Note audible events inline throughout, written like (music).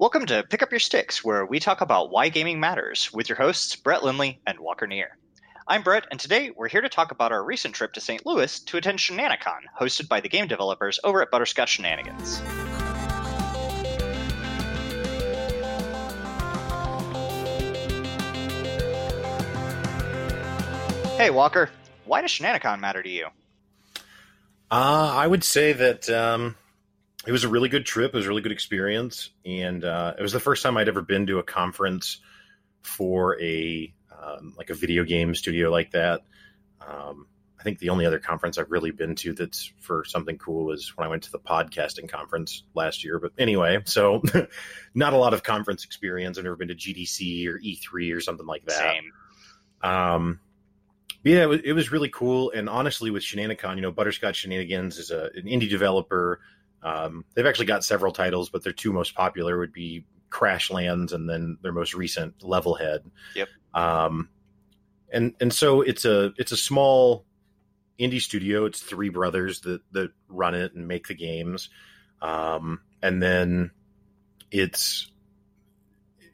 Welcome to Pick Up Your Sticks, where we talk about why gaming matters with your hosts, Brett Lindley and Walker Neer. I'm Brett, and today we're here to talk about our recent trip to St. Louis to attend Shenanicon, hosted by the game developers over at Butterscotch Shenanigans. Hey, Walker, why does Shenanicon matter to you? Uh, I would say that um, it was a really good trip. It was a really good experience, and uh, it was the first time I'd ever been to a conference for a um, like a video game studio like that. Um, I think the only other conference I've really been to that's for something cool was when I went to the podcasting conference last year. But anyway, so (laughs) not a lot of conference experience. I've never been to GDC or E3 or something like that. Same. Um, yeah, it was, it was really cool. And honestly, with Shenanicon, you know, Butterscotch Shenanigans is a, an indie developer. Um, they've actually got several titles, but their two most popular would be Crashlands and then their most recent Levelhead. Yep. Um, and and so it's a it's a small indie studio. It's three brothers that that run it and make the games. Um, and then it's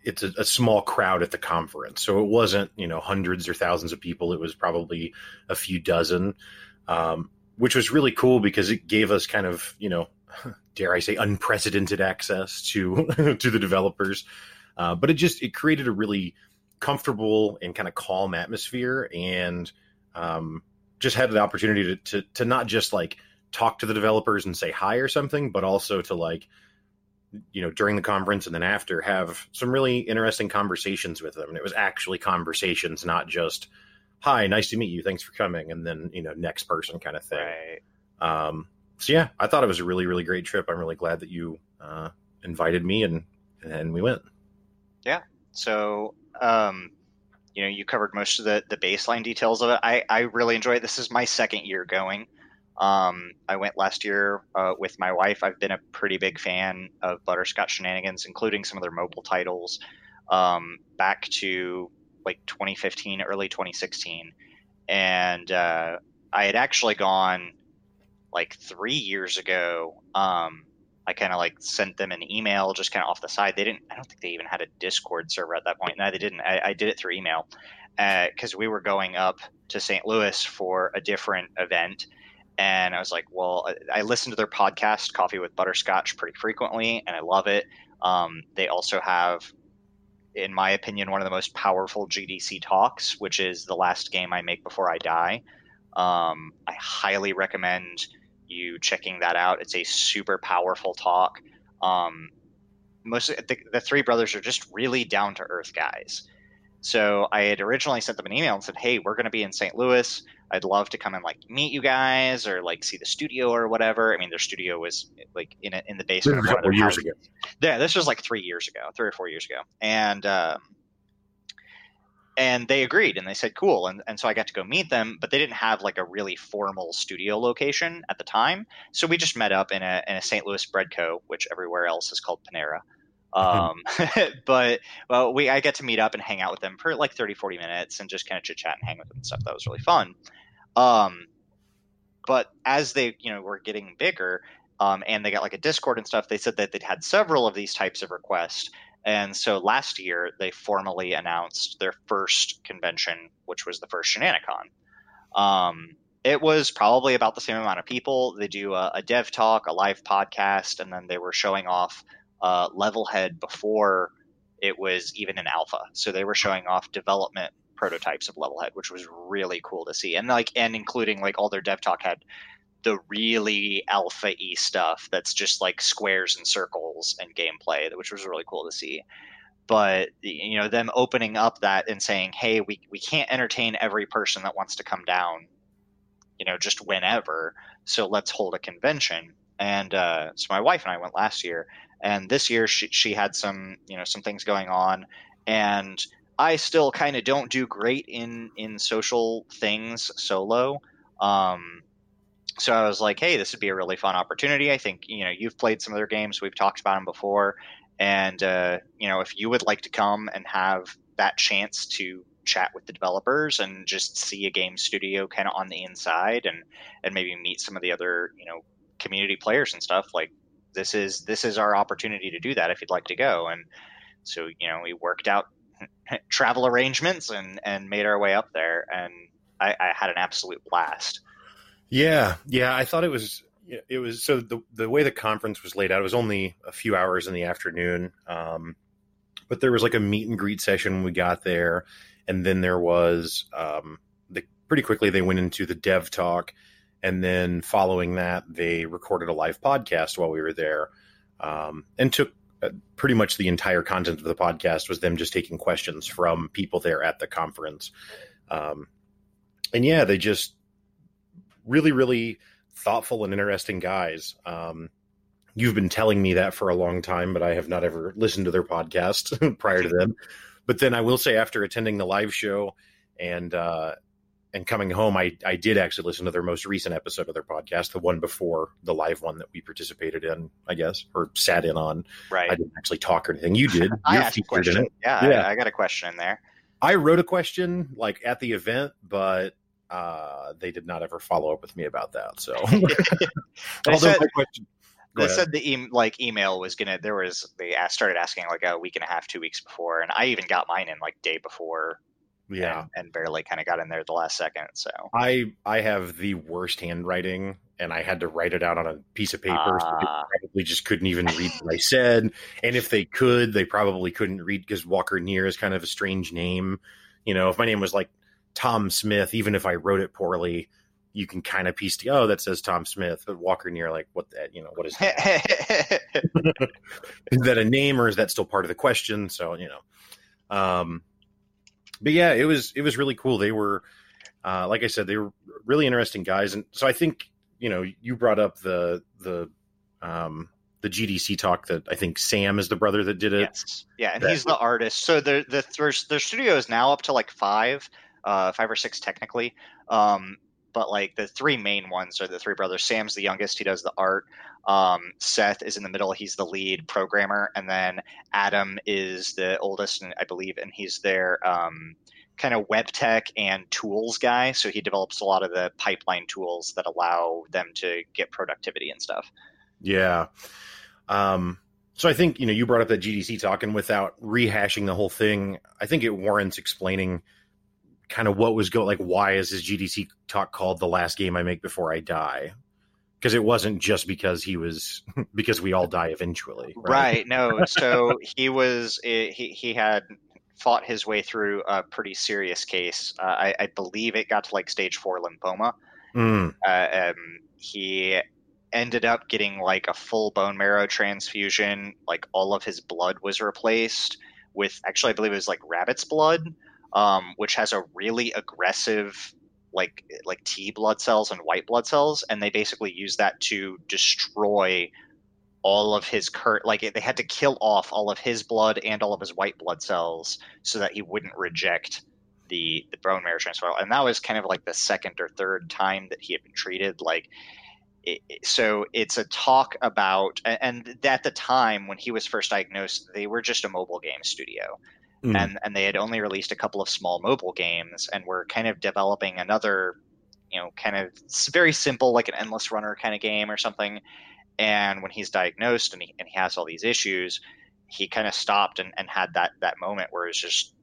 it's a, a, small crowd at the conference. So it wasn't, you know, hundreds or thousands of people. It was probably a few dozen, um, which was really cool because it gave us kind of, you know, dare I say, unprecedented access to (laughs) to the developers. Uh, but it just it created a really comfortable and kind of calm atmosphere, and um, just had the opportunity to, to to not just like talk to the developers and say hi or something, but also to like you know during the conference and then after have some really interesting conversations with them and it was actually conversations not just hi nice to meet you thanks for coming and then you know next person kind of thing Right. um, so yeah i thought it was a really really great trip i'm really glad that you uh, invited me and and we went Yeah. So, um, you know, you covered most of the, the baseline details of it. I, I really enjoy it. This is my second year going. Um, I went last year uh, with my wife. I've been a pretty big fan of Butterscotch Shenanigans, including some of their mobile titles, um, back to like 2015, early 2016. And uh, I had actually gone like three years ago. Um, I kind of like sent them an email just kind of off the side. They didn't, I don't think they even had a Discord server at that point. No, they didn't. I, I did it through email because uh, we were going up to St. Louis for a different event. And I was like, well, I listen to their podcast, Coffee with Butterscotch, pretty frequently, and I love it. Um, they also have, in my opinion, one of the most powerful GDC talks, which is the last game I make before I die. Um, I highly recommend you checking that out. It's a super powerful talk. Um, most the, the three brothers are just really down to earth guys. So I had originally sent them an email and said, "Hey, we're going to be in St. Louis. I'd love to come and like meet you guys or like see the studio or whatever." I mean, their studio was like in a, in the basement This a couple years houses. ago Yeah, this was like three years ago, three or four years ago, and um, and they agreed and they said cool, and and so I got to go meet them, but they didn't have like a really formal studio location at the time, so we just met up in a in a St. Louis bread co, which everywhere else is called Panera. Um, (laughs) but well, we I get to meet up and hang out with them for like 30, 40 minutes and just kind of chit chat and hang with them and stuff. That was really fun. Um, but as they you know were getting bigger, um, and they got like a Discord and stuff, they said that they'd had several of these types of requests. And so last year, they formally announced their first convention, which was the first Shenanicon. Um, it was probably about the same amount of people. They do a, a dev talk, a live podcast, and then they were showing off uh, Levelhead before it was even an alpha. So they were showing off development prototypes of Levelhead, which was really cool to see. And like, and including like all their dev talk had the really alpha y stuff that's just like squares and circles and gameplay, which was really cool to see. But you know, them opening up that and saying, "Hey, we we can't entertain every person that wants to come down, you know, just whenever. So let's hold a convention." And uh, so my wife and I went last year, and this year she she had some you know some things going on, and I still kind of don't do great in in social things solo. Um, so I was like, hey, this would be a really fun opportunity. I think you know you've played some of their games. We've talked about them before, and uh, you know if you would like to come and have that chance to chat with the developers and just see a game studio kind of on the inside and and maybe meet some of the other you know community players and stuff like this is this is our opportunity to do that if you'd like to go and so you know we worked out (laughs) travel arrangements and and made our way up there and I, I had an absolute blast yeah yeah i thought it was it was so the the way the conference was laid out it was only a few hours in the afternoon um, but there was like a meet and greet session when we got there and then there was um, the pretty quickly they went into the dev talk and then following that they recorded a live podcast while we were there um, and took uh, pretty much the entire content of the podcast was them just taking questions from people there at the conference um, and yeah they just really really thoughtful and interesting guys um, you've been telling me that for a long time but i have not ever listened to their podcast (laughs) prior to them but then i will say after attending the live show and uh, and coming home, I, I did actually listen to their most recent episode of their podcast, the one before the live one that we participated in, I guess, or sat in on. Right. I didn't actually talk or anything. You did. (laughs) I asked a question. Yeah, yeah. I, I, got a question in there. I wrote a question like at the event, but uh, they did not ever follow up with me about that. So, although said. (laughs) They said the e- like email was gonna. There was they asked, started asking like a week and a half, two weeks before, and I even got mine in like day before yeah and, and, barely kind of got in there at the last second so i i have the worst handwriting and i had to write it out on a piece of paper uh, so they ah. probably just couldn't even read what i (laughs) said and if they could they probably couldn't read because walker neer is kind of a strange name you know if my name was like tom smith even if i wrote it poorly you can kind of piece together, oh, that says Tom Smith, but Walker Neer, like, what that, you know, what is that? (laughs) is that a name or is that still part of the question? So, you know, um, but yeah, it was it was really cool. They were, uh, like I said, they were really interesting guys, and so I think you know you brought up the the um, the GDC talk that I think Sam is the brother that did it. Yes. Yeah, and that, he's the artist. So the the their studio is now up to like five, uh, five or six technically. Um, but like the three main ones are the three brothers. Sam's the youngest; he does the art. Um, Seth is in the middle; he's the lead programmer, and then Adam is the oldest, and I believe, and he's their um, kind of web tech and tools guy. So he develops a lot of the pipeline tools that allow them to get productivity and stuff. Yeah. Um, so I think you know you brought up that GDC talk, and without rehashing the whole thing, I think it warrants explaining kind of what was going like why is his GDC talk called the last game I make before I die? Because it wasn't just because he was (laughs) because we all die eventually. Right. right no. (laughs) So he was he he had fought his way through a pretty serious case. Uh, I, I, believe it got to like stage four lymphoma. Mm. Uh, um, he ended up getting like a full bone marrow transfusion. Like all of his blood was replaced with actually, I believe it was like rabbit's blood um, which has a really aggressive like like T blood cells and white blood cells, and they basically use that to destroy all of his curt like they had to kill off all of his blood and all of his white blood cells so that he wouldn't reject the the bone marrow transplant and that was kind of like the second or third time that he had been treated like it, so it's a talk about and at the time when he was first diagnosed they were just a mobile game studio mm. and and they had only released a couple of small mobile games and were kind of developing another you know kind of very simple like an endless runner kind of game or something and when he's diagnosed and he, and he has all these issues he kind of stopped and, and had that that moment where it's just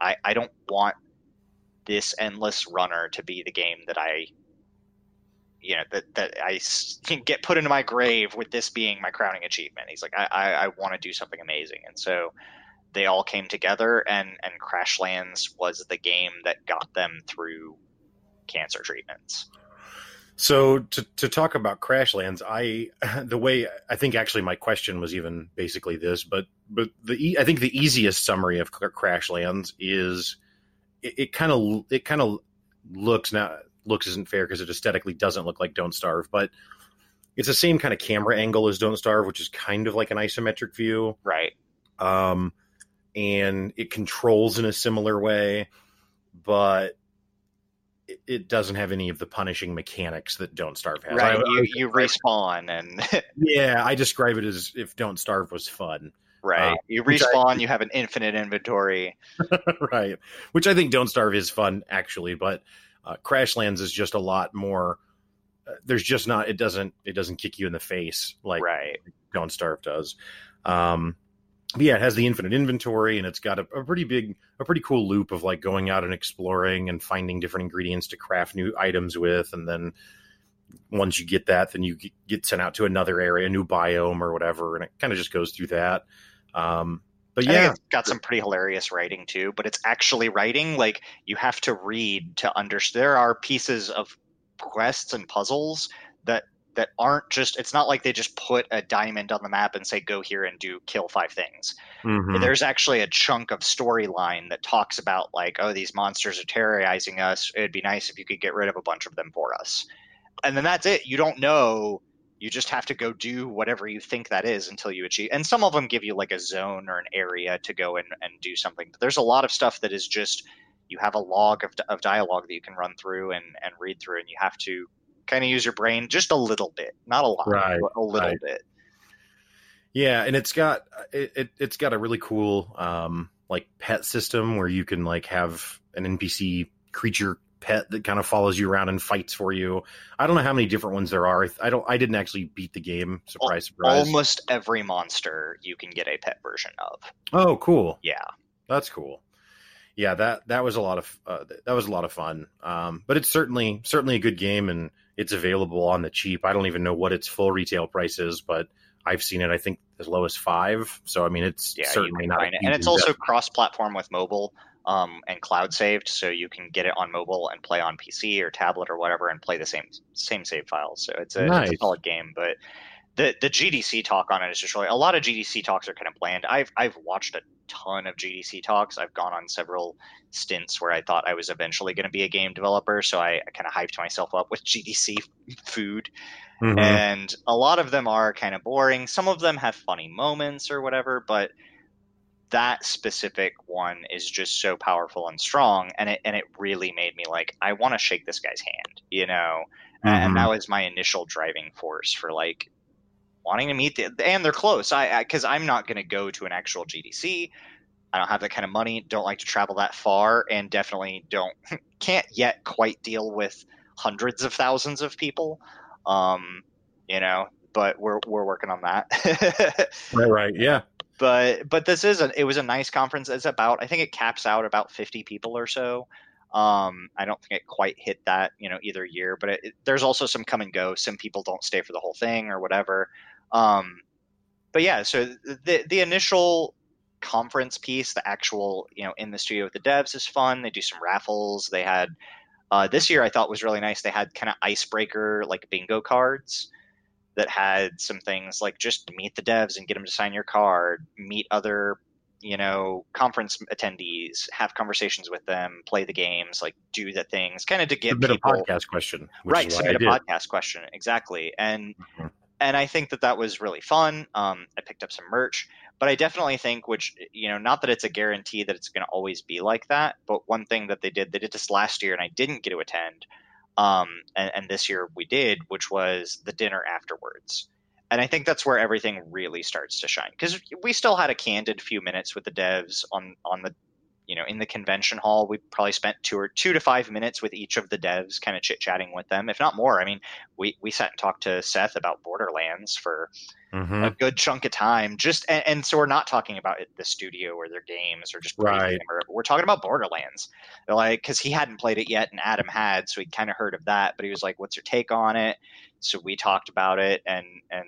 I, I don't want this endless runner to be the game that I you know that that I can (laughs) get put into my grave with this being my crowning achievement. He's like, I I, I want to do something amazing, and so they all came together and and Crashlands was the game that got them through cancer treatments. So to to talk about Crashlands, I (laughs) the way I think actually my question was even basically this, but but the I think the easiest summary of Crashlands is it kind of it kind of looks now looks isn't fair because it aesthetically doesn't look like Don't Starve, but it's the same kind of camera angle as Don't Starve, which is kind of like an isometric view, right? Um, and it controls in a similar way, but it, it doesn't have any of the punishing mechanics that Don't Starve has. Right, I, you, I, you respawn and (laughs) yeah, I describe it as if Don't Starve was fun. Right, uh, you respawn, I, you have an infinite inventory. (laughs) right, which I think Don't Starve is fun actually, but uh, Crashlands is just a lot more. Uh, there's just not it doesn't it doesn't kick you in the face like right Don't Starve does. Um, but yeah, it has the infinite inventory, and it's got a, a, pretty big, a pretty cool loop of like going out and exploring and finding different ingredients to craft new items with, and then once you get that, then you get sent out to another area, a new biome or whatever, and it kind of just goes through that. Um, but yeah, it's got some pretty hilarious writing too. But it's actually writing like you have to read to understand. There are pieces of quests and puzzles that that aren't just it's not like they just put a diamond on the map and say go here and do kill five things. Mm-hmm. there's actually a chunk of storyline that talks about like oh these monsters are terrorizing us. It'd be nice if you could get rid of a bunch of them for us. And then that's it. You don't know. You just have to go do whatever you think that is until you achieve. And some of them give you like a zone or an area to go and, and do something. But there's a lot of stuff that is just you have a log of, of dialogue that you can run through and, and read through and you have to kind of use your brain just a little bit not a lot right, a little right. bit yeah and it's got it, it, it's got a really cool um like pet system where you can like have an npc creature pet that kind of follows you around and fights for you. I don't know how many different ones there are. I don't. I didn't actually beat the game. Surprise, surprise. Almost every monster you can get a pet version of. Oh, cool. Yeah, that's cool. Yeah, that that was a lot of uh, that was a lot of fun. Um, but it's certainly certainly a good game, and it's available on the cheap. I don't even know what its full retail price is, but I've seen it. I think as low as five. So I mean, it's yeah, certainly not. It. And it's also cross-platform with mobile um, and cloud saved, so you can get it on mobile and play on PC or tablet or whatever, and play the same same save files. So it's a, nice. it's a solid game. But the the GDC talk on it is just really a lot of GDC talks are kind of bland. I've I've watched a ton of GDC talks. I've gone on several stints where I thought I was eventually going to be a game developer, so I, I kind of hyped myself up with (laughs) GDC food. Mm-hmm. And a lot of them are kind of boring. Some of them have funny moments or whatever, but that specific one is just so powerful and strong and it and it really made me like I want to shake this guy's hand, you know. Mm-hmm. And that was my initial driving force for like wanting to meet the and they're close. I because I'm not going to go to an actual GDC. I don't have that kind of money. Don't like to travel that far, and definitely don't (laughs) can't yet quite deal with hundreds of thousands of people. Um, you know, but we're we're working on that. (laughs) right, right, yeah but but this is a it was a nice conference. It's about I think it caps out about fifty people or so. Um, I don't think it quite hit that you know either year, but it, it, there's also some come and go. Some people don't stay for the whole thing or whatever. Um, but yeah, so the the initial conference piece, the actual you know in the studio with the devs is fun. They do some raffles. They had uh, this year I thought was really nice. They had kind of icebreaker like bingo cards that had some things like just meet the devs and get them to sign your card, meet other you know conference attendees have conversations with them play the games like do the things kind of to get submit people a podcast question right submit a podcast question exactly and mm-hmm. And i think that that was really fun um, i picked up some merch but i definitely think which you know not that it's a guarantee that it's going to always be like that but one thing that they did they did this last year and i didn't get to attend um, and, and this year we did, which was the dinner afterwards. And I think that's where everything really starts to shine because we still had a candid few minutes with the devs on on the you know in the convention hall we probably spent two or two to five minutes with each of the devs kind of chit chatting with them if not more i mean we we sat and talked to seth about borderlands for mm-hmm. a good chunk of time just and, and, so we're not talking about the studio or their games or just right. Or, we're talking about borderlands like because he hadn't played it yet and adam had so he kind of heard of that but he was like what's your take on it so we talked about it and and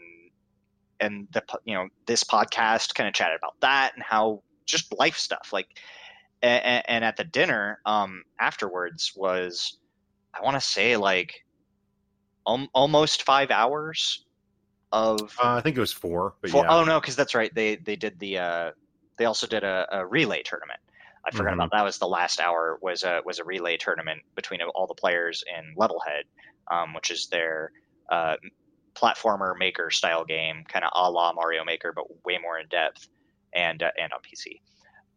and the you know this podcast kind of chatted about that and how just life stuff like and, and at the dinner um, afterwards was I want to say like um, almost five hours of. Uh, I think it was four. But four, yeah. Oh no, because that's right. They they did the. Uh, they also did a, a relay tournament. I forgot mm-hmm. about that. Was the last hour was a was a relay tournament between all the players in Levelhead, um, which is their uh, platformer maker style game, kind of a la Mario Maker, but way more in depth and uh, and on PC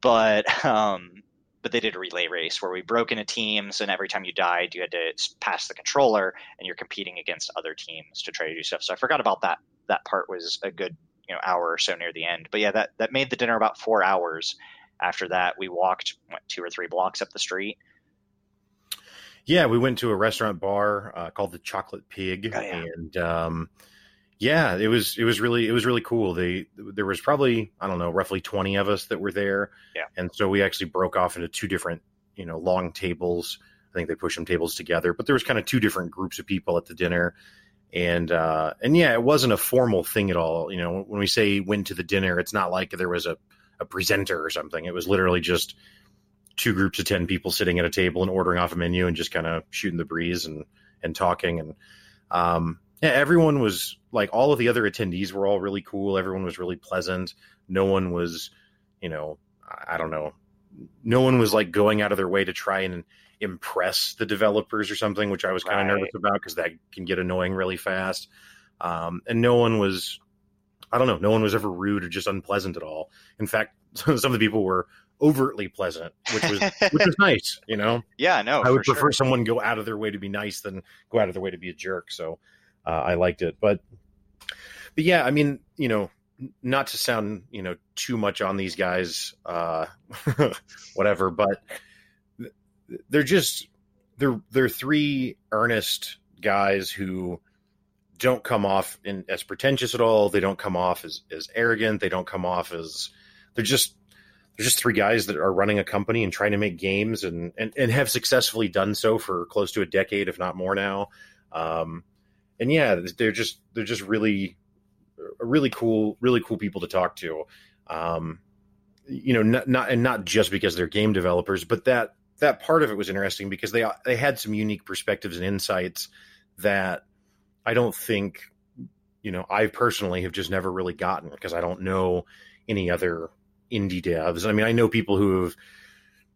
but (laughs) um, but they did a relay race where we broke into teams, and every time you died, you had to pass the controller, and you're competing against other teams to try to do stuff. So I forgot about that. That part was a good you know hour or so near the end. But yeah, that that made the dinner about four hours. After that, we walked what, two or three blocks up the street. Yeah, we went to a restaurant bar uh, called the Chocolate Pig, oh, yeah. and um, Yeah, it was it was really it was really cool. They there was probably I don't know roughly twenty of us that were there. Yeah. and so we actually broke off into two different you know long tables. I think they pushed some tables together, but there was kind of two different groups of people at the dinner, and uh, and yeah, it wasn't a formal thing at all. You know, when we say went to the dinner, it's not like there was a a presenter or something. It was literally just two groups of 10 people sitting at a table and ordering off a menu and just kind of shooting the breeze and, and talking. And, um, yeah, everyone was like, all of the other attendees were all really cool. Everyone was really pleasant. No one was, you know, I don't know. No one was like going out of their way to try and impress the developers or something, which I was kind of Right. nervous about because that can get annoying really fast. Um, and no one was, I don't know, no one was ever rude or just unpleasant at all. In fact, (laughs) some of the people were overtly pleasant, which was which was (laughs) nice. You know, yeah, no, I would for sure. prefer someone go out of their way to be nice than go out of their way to be a jerk. So uh, I liked it, but but yeah, I mean, you know, not to sound you know too much on these guys, uh, (laughs) whatever, but they're just they're they're three earnest guys who don't come off in, as pretentious at all. They don't come off as, as arrogant. They don't come off as they're just they're just three guys that are running a company and trying to make games and, and, and have successfully done so for close to a decade, if not more now. Um, and yeah, they're just they're just really really cool, really cool people to talk to. Um, you know, not, not and not just because they're game developers, but that that part of it was interesting because they they had some unique perspectives and insights that I don't think you know I personally have just never really gotten because I don't know any other indie devs. I mean, I know people who have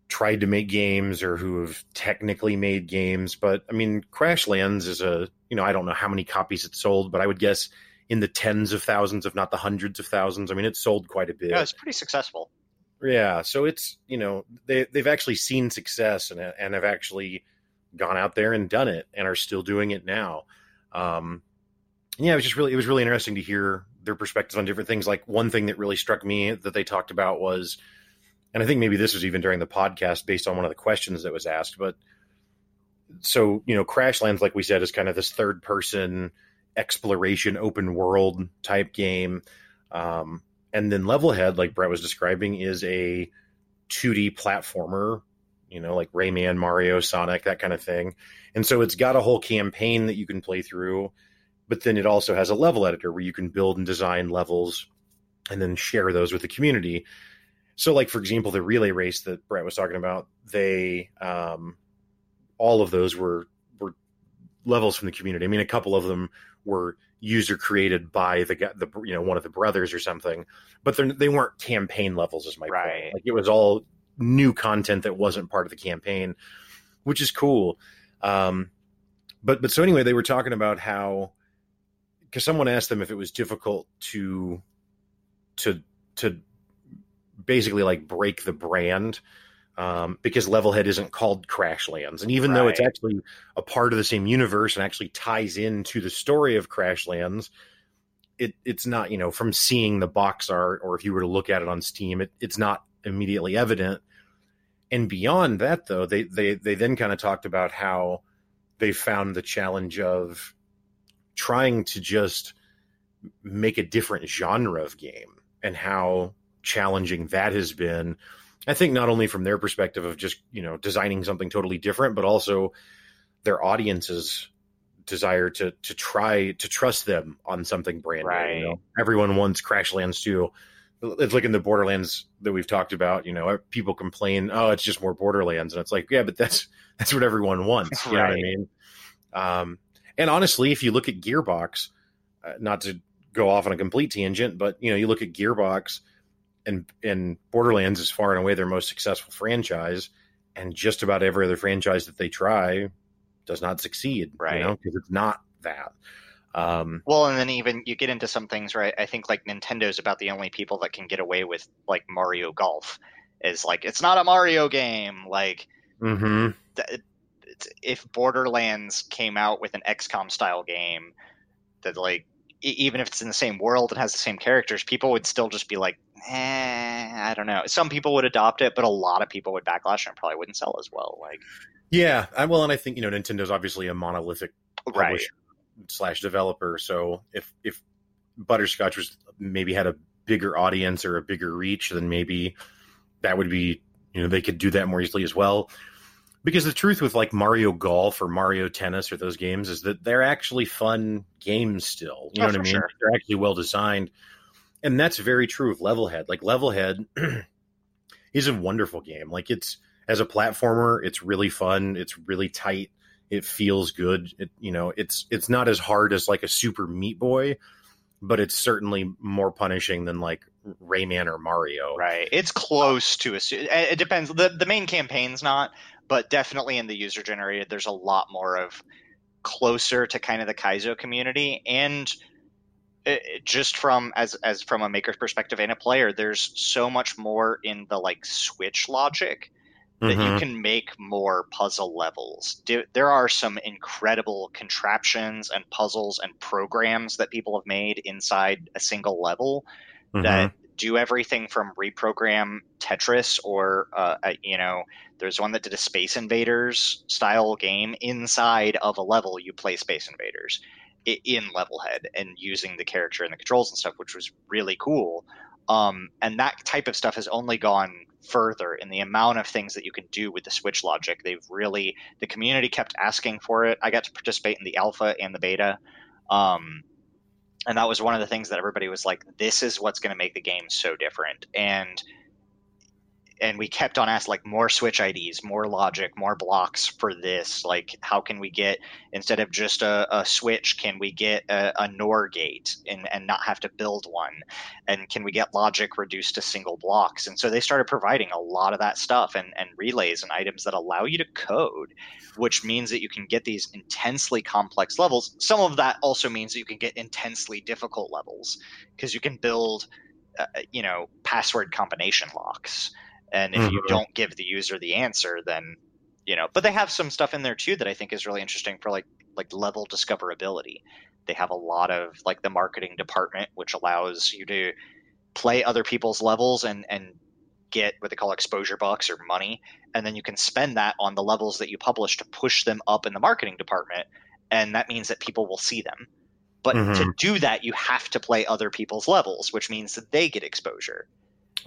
tried to make games or who have technically made games, but I mean, Crashlands is a you know I don't know how many copies it sold, but I would guess in the tens of thousands, if not the hundreds of thousands. I mean, it sold quite a bit. Yeah, it's pretty successful. Yeah, so it's you know they they've actually seen success and and have actually gone out there and done it and are still doing it now. Um, yeah, it was just really it was really interesting to hear their perspectives on different things. Like one thing that really struck me that they talked about was, and I think maybe this was even during the podcast based on one of the questions that was asked, but so you know, Crashlands, like we said, is kind of this third person exploration open world type game. Um, and then Levelhead, like Brett was describing, is a 2D platformer, you know, like Rayman, Mario, Sonic, that kind of thing. And so it's got a whole campaign that you can play through, but then it also has a level editor where you can build and design levels and then share those with the community. So, like for example, the relay race that Brett was talking about, they um, all of those were were levels from the community. I mean, a couple of them were user created by the guy, the you know one of the brothers or something, but they weren't campaign levels. Is my Right. point? Like it was all new content that wasn't part of the campaign, which is cool. Um, but but so anyway, they were talking about how because someone asked them if it was difficult to to to basically like break the brand um, because Levelhead isn't called Crashlands, and even though it's actually a part of the same universe and actually ties into the story of Crashlands, it it's not you know from seeing the box art or if you were to look at it on Steam, it, it's not immediately evident. And beyond that, though, they they they then kind of talked about how they found the challenge of trying to just make a different genre of game and how challenging that has been. I think not only from their perspective of just, you know, designing something totally different, but also their audience's desire to to try to trust them on something brand new. Right. You know? Everyone wants Crashlands 2. It's like in the Borderlands that we've talked about, you know, people complain, oh, it's just more Borderlands. And it's like, yeah, but that's that's what everyone wants. You know what I mean? Um, and honestly, if you look at Gearbox, uh, not to go off on a complete tangent, but you know, you look at Gearbox and and Borderlands is far and away their most successful franchise, and just about every other franchise that they try does not succeed, Right. You know, because it's not that. Um, Well, and then even you get into some things, right? I think like Nintendo's about the only people that can get away with like Mario Golf. Is like it's not a Mario game. Like mhm. th- if Borderlands came out with an XCOM style game, that like even if it's in the same world and has the same characters, people would still just be like, eh, I don't know. Some people would adopt it, but a lot of people would backlash and probably wouldn't sell as well. Like, Yeah, I, well, and I think you know Nintendo's obviously a monolithic right, slash developer. So if if Butterscotch was maybe had a bigger audience or a bigger reach, then maybe that would be you know they could do that more easily as well. Because the truth with like Mario Golf or Mario Tennis or those games is that they're actually fun games still. You know Oh, what I mean? sure. They're actually well designed. And that's very true of Levelhead. Like Levelhead (clears throat) is a wonderful game. Like it's as a platformer, it's really fun. It's really tight. It feels good. It you know, it's it's not as hard as like a Super Meat Boy, but it's certainly more punishing than like Rayman or Mario. Right. It's close to a. It eh, it depends. the The main campaign's not, but definitely in the user generated, there's a lot more of closer to kind of the Kaizo community, and it, it- just from as as from a maker's perspective and a player, there's so much more in the like switch logic that you Mhm. can make more puzzle levels. Do, there are some incredible contraptions and puzzles and programs that people have made inside a single level Mhm. that do everything from reprogram Tetris or uh, uh, you know there's one that did a Space Invaders style game inside of a level you play Space Invaders in Levelhead and using the character and the controls and stuff which was really cool. Um, and that type of stuff has only gone further in the amount of things that you can do with the switch logic. They've really the community kept asking for it. I got to participate in the alpha and the beta. Um, and that was one of the things that everybody was like this is what's going to make the game so different. And and we kept on asking like more switch ids more logic more blocks for this like how can we get instead of just a, a switch can we get a, a nor gate and, and not have to build one and can we get logic reduced to single blocks and so they started providing a lot of that stuff and, and relays and items that allow you to code which means that you can get these intensely complex levels. Some of that also means that you can get intensely difficult levels because you can build, uh, you know, password combination locks. And if you Mhm. don't give the user the answer, then, you know, but they have some stuff in there too that I think is really interesting for like like level discoverability. They have a lot of like the marketing department, which allows you to play other people's levels and and get what they call exposure bucks or money and then you can spend that on the levels that you publish to push them up in the marketing department and that means that people will see them but to Mhm. do that you have to play other people's levels which means that they get exposure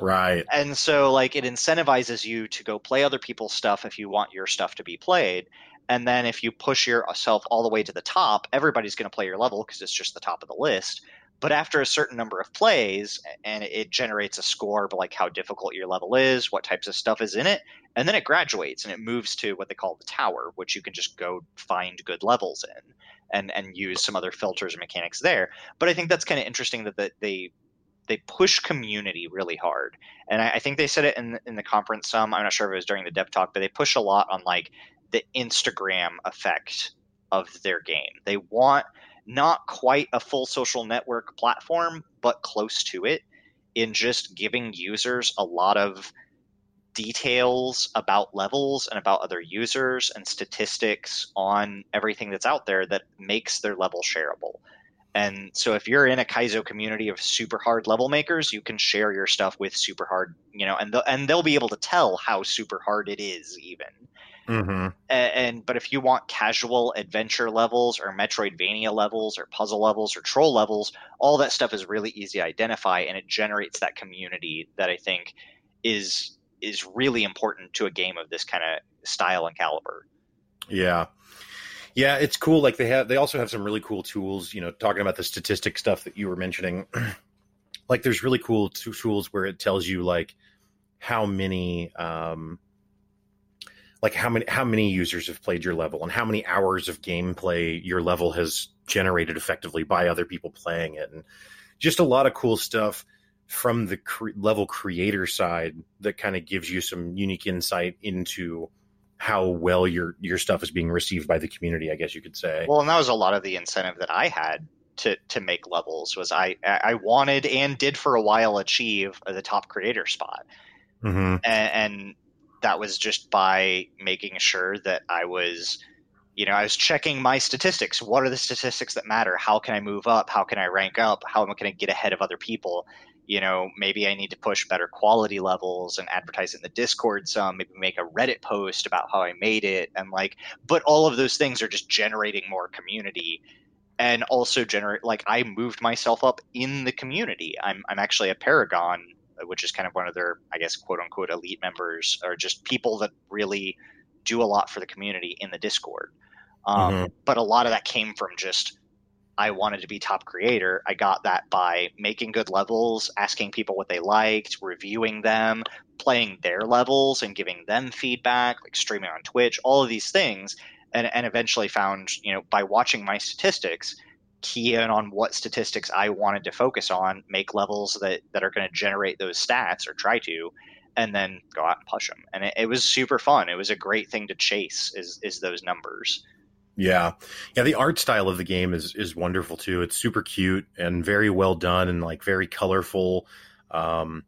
Right. and so like it incentivizes you to go play other people's stuff if you want your stuff to be played. And then if you push yourself all the way to the top everybody's going to play your level because it's just the top of the list. But after a certain number of plays and it generates a score of like how difficult your level is what types of stuff is in it and then it graduates and it moves to what they call the tower which you can just go find good levels in and and use some other filters and mechanics there. But i think that's kind of interesting that, that they they push community really hard and I, I think they said it in in the conference some i'm not sure if it was during the dev talk but they push a lot on like the instagram effect of their game they want not quite a full social network platform but close to it in just giving users a lot of details about levels and about other users and statistics on everything that's out there that makes their level shareable. And so if you're in a Kaizo community of super hard level makers, you can share your stuff with super hard, you know, and they'll, and they'll be able to tell how super hard it is even. hmm A- And but if you want casual adventure levels or Metroidvania levels or puzzle levels or troll levels, all that stuff is really easy to identify, and it generates that community that I think is is really important to a game of this kind of style and caliber. Yeah. Yeah, it's cool. Like they have, they also have some really cool tools. You know, talking about the statistic stuff that you were mentioning. (clears throat) like, there's really cool t- tools where it tells you like how many, um, like how many how many users have played your level and how many hours of gameplay your level has generated effectively by other people playing it, and just a lot of cool stuff from the cre- level creator side that kind of gives you some unique insight into how well your your stuff is being received by the community. I guess you could say. Well, and that was a lot of the incentive that I had to to make levels was I I wanted and did for a while achieve the top creator spot. hmm and, and that was just by making sure that I was, you know, I was checking my statistics. What are the statistics that matter? How can I move up? How can I rank up? How am I going to get ahead of other people? You know, maybe I need to push better quality levels and advertise in the Discord some. Maybe make a Reddit post about how I made it, and like, but all of those things are just generating more community and also generate like I moved myself up in the community. I'm I'm actually a Paragon, which is kind of one of their I guess quote unquote elite members or just people that really do a lot for the community in the Discord. Um, mm-hmm. But a lot of that came from just I wanted to be top creator. I got that by making good levels, asking people what they liked, reviewing them, playing their levels and giving them feedback, like streaming on Twitch, all of these things. And, and eventually found, you know, by watching my statistics, key in on what statistics I wanted to focus on, make levels that, that are going to generate those stats or try to, and then go out and push them. And it, it was super fun. It was a great thing to chase is, is those numbers. Yeah, yeah. The art style of the game is is wonderful too. It's super cute and very well done and like very colorful. Um,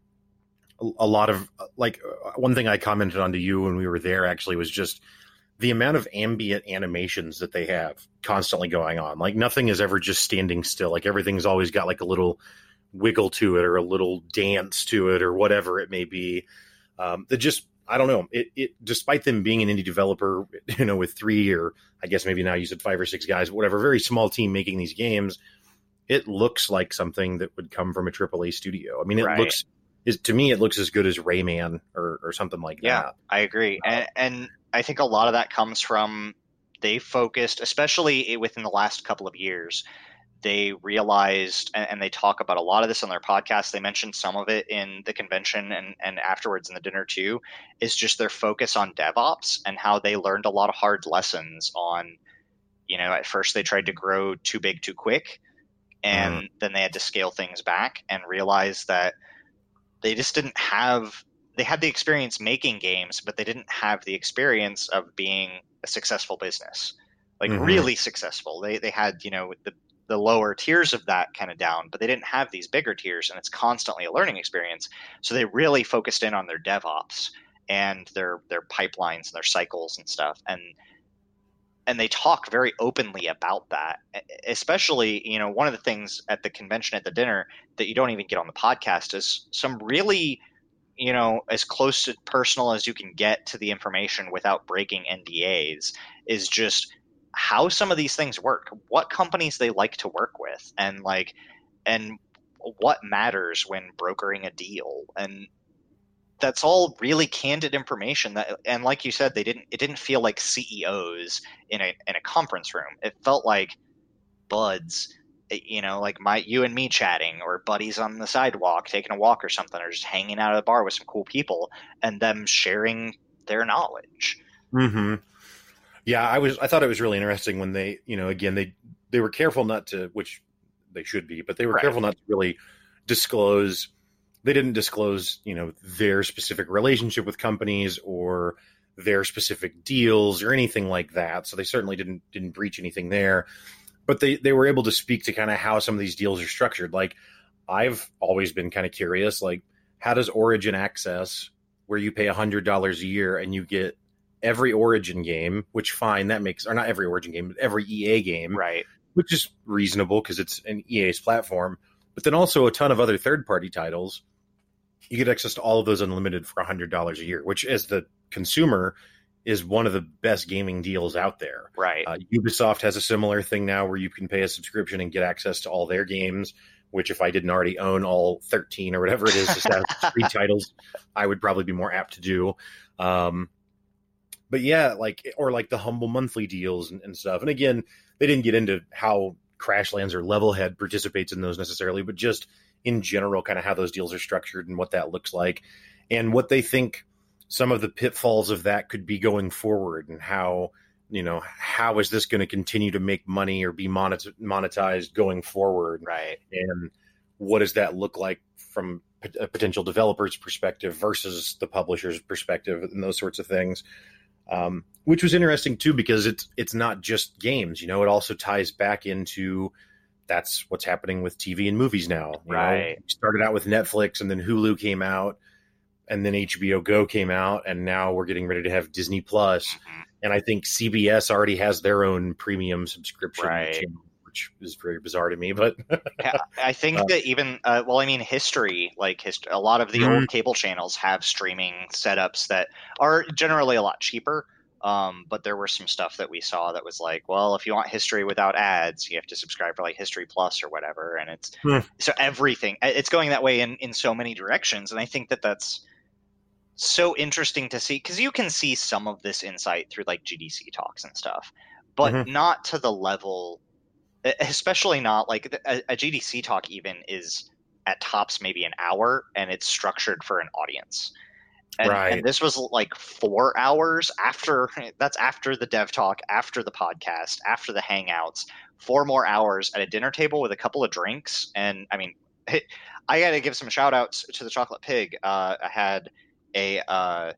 a, a lot of like uh, one thing I commented on to you when we were there actually was just the amount of ambient animations that they have constantly going on. Like nothing is ever just standing still. Like everything's always got like a little wiggle to it or a little dance to it or whatever it may be. Um, that just I don't know. It, it despite them being an indie developer, (laughs) you know, with three or I guess maybe now you said five or six guys, whatever, very small team making these games, it looks like something that would come from a AAA studio. I mean, it right. looks is to me it looks as good as Rayman or or something like that. yeah, that. I agree, uh, and, and I think a lot of that comes from they focused, especially within the last couple of years, they realized, and, and, they talk about a lot of this on their podcast. They mentioned some of it in the convention and, and afterwards in the dinner too, is just their focus on DevOps and how they learned a lot of hard lessons on, you know, at first they tried to grow too big too quick, and mm. then they had to scale things back and realize that they just didn't have they had the experience making games, but they didn't have the experience of being a successful business like mm-hmm. really successful. They they had you know the the lower tiers of that kind of down, but they didn't have these bigger tiers, and it's constantly a learning experience. So they really focused in on their DevOps and their their pipelines and their cycles and stuff, and and they talk very openly about that. Especially, you know, one of the things at the convention at the dinner that you don't even get on the podcast is some really you know as close to personal as you can get to the information without breaking NDAs is just how some of these things work, what companies they like to work with, and like, and what matters when brokering a deal. And that's all really candid information that and like you said they didn't it didn't feel like CEOs in a in a conference room. It felt like buds eh, you know like my you and me chatting or buddies on the sidewalk taking a walk or something or just hanging out at a bar with some cool people and them sharing their knowledge. Mhm yeah, I was. I thought it was really interesting when they, you know, again they they were careful not to, which they should be, but they were right. careful not to really disclose. They didn't disclose, you know, their specific relationship with companies or their specific deals or anything like that. So they certainly didn't didn't breach anything there. But they they were able to speak to kind of how some of these deals are structured. Like I've always been kind of curious, like how does Origin Access, where you pay hundred dollars a year and you get every Origin game, which fine, that makes or not every Origin game, but every EA game, right? Which is reasonable because it's an EA's platform. But then also a ton of other third party titles. You get access to all of those unlimited for hundred dollars a year, which as the consumer is one of the best gaming deals out there. Right. Uh, Ubisoft has a similar thing now where you can pay a subscription and get access to all their games. Which, if I didn't already own all thirteen or whatever it is, three (laughs) titles, I would probably be more apt to do. Um, but yeah, like or like the humble monthly deals and, and stuff. And again, they didn't get into how Crashlands or Levelhead participates in those necessarily, but just in general, kind of how those deals are structured and what that looks like, and what they think some of the pitfalls of that could be going forward, and how you know how is this going to continue to make money or be monetized going forward, right? And what does that look like from a potential developer's perspective versus the publisher's perspective, and those sorts of things um, which was interesting too because it's it's not just games. You know, it also ties back into that's what's happening with TV and movies now. right. Know? started out with Netflix, and then Hulu came out, and then HBO Go came out, and now we're getting ready to have Disney Plus. Mm-hmm. And I think CBS already has their own premium subscription right. channel which is very bizarre to me. But yeah, I (laughs) think uh, that even uh, well, I mean, history like history, a lot of the mm-hmm. old cable channels have streaming setups that are generally a lot cheaper. Um, but there were some stuff that we saw that was like, well, if you want history without ads, you have to subscribe for like History Plus or whatever. And it's Hmm. so everything it's going that way in in so many directions. And I think that that's so interesting to see because you can see some of this insight through like GDC talks and stuff, but Mhm. not to the level, especially not like a, a GDC talk even is at tops maybe an hour and it's structured for an audience. And, Right. and this was like four hours after (laughs) that's after the dev talk, after the podcast, after the hangouts, four more hours at a dinner table with a couple of drinks. And I mean, I got to give some shout outs to the Chocolate Pig. Uh, I had a uh,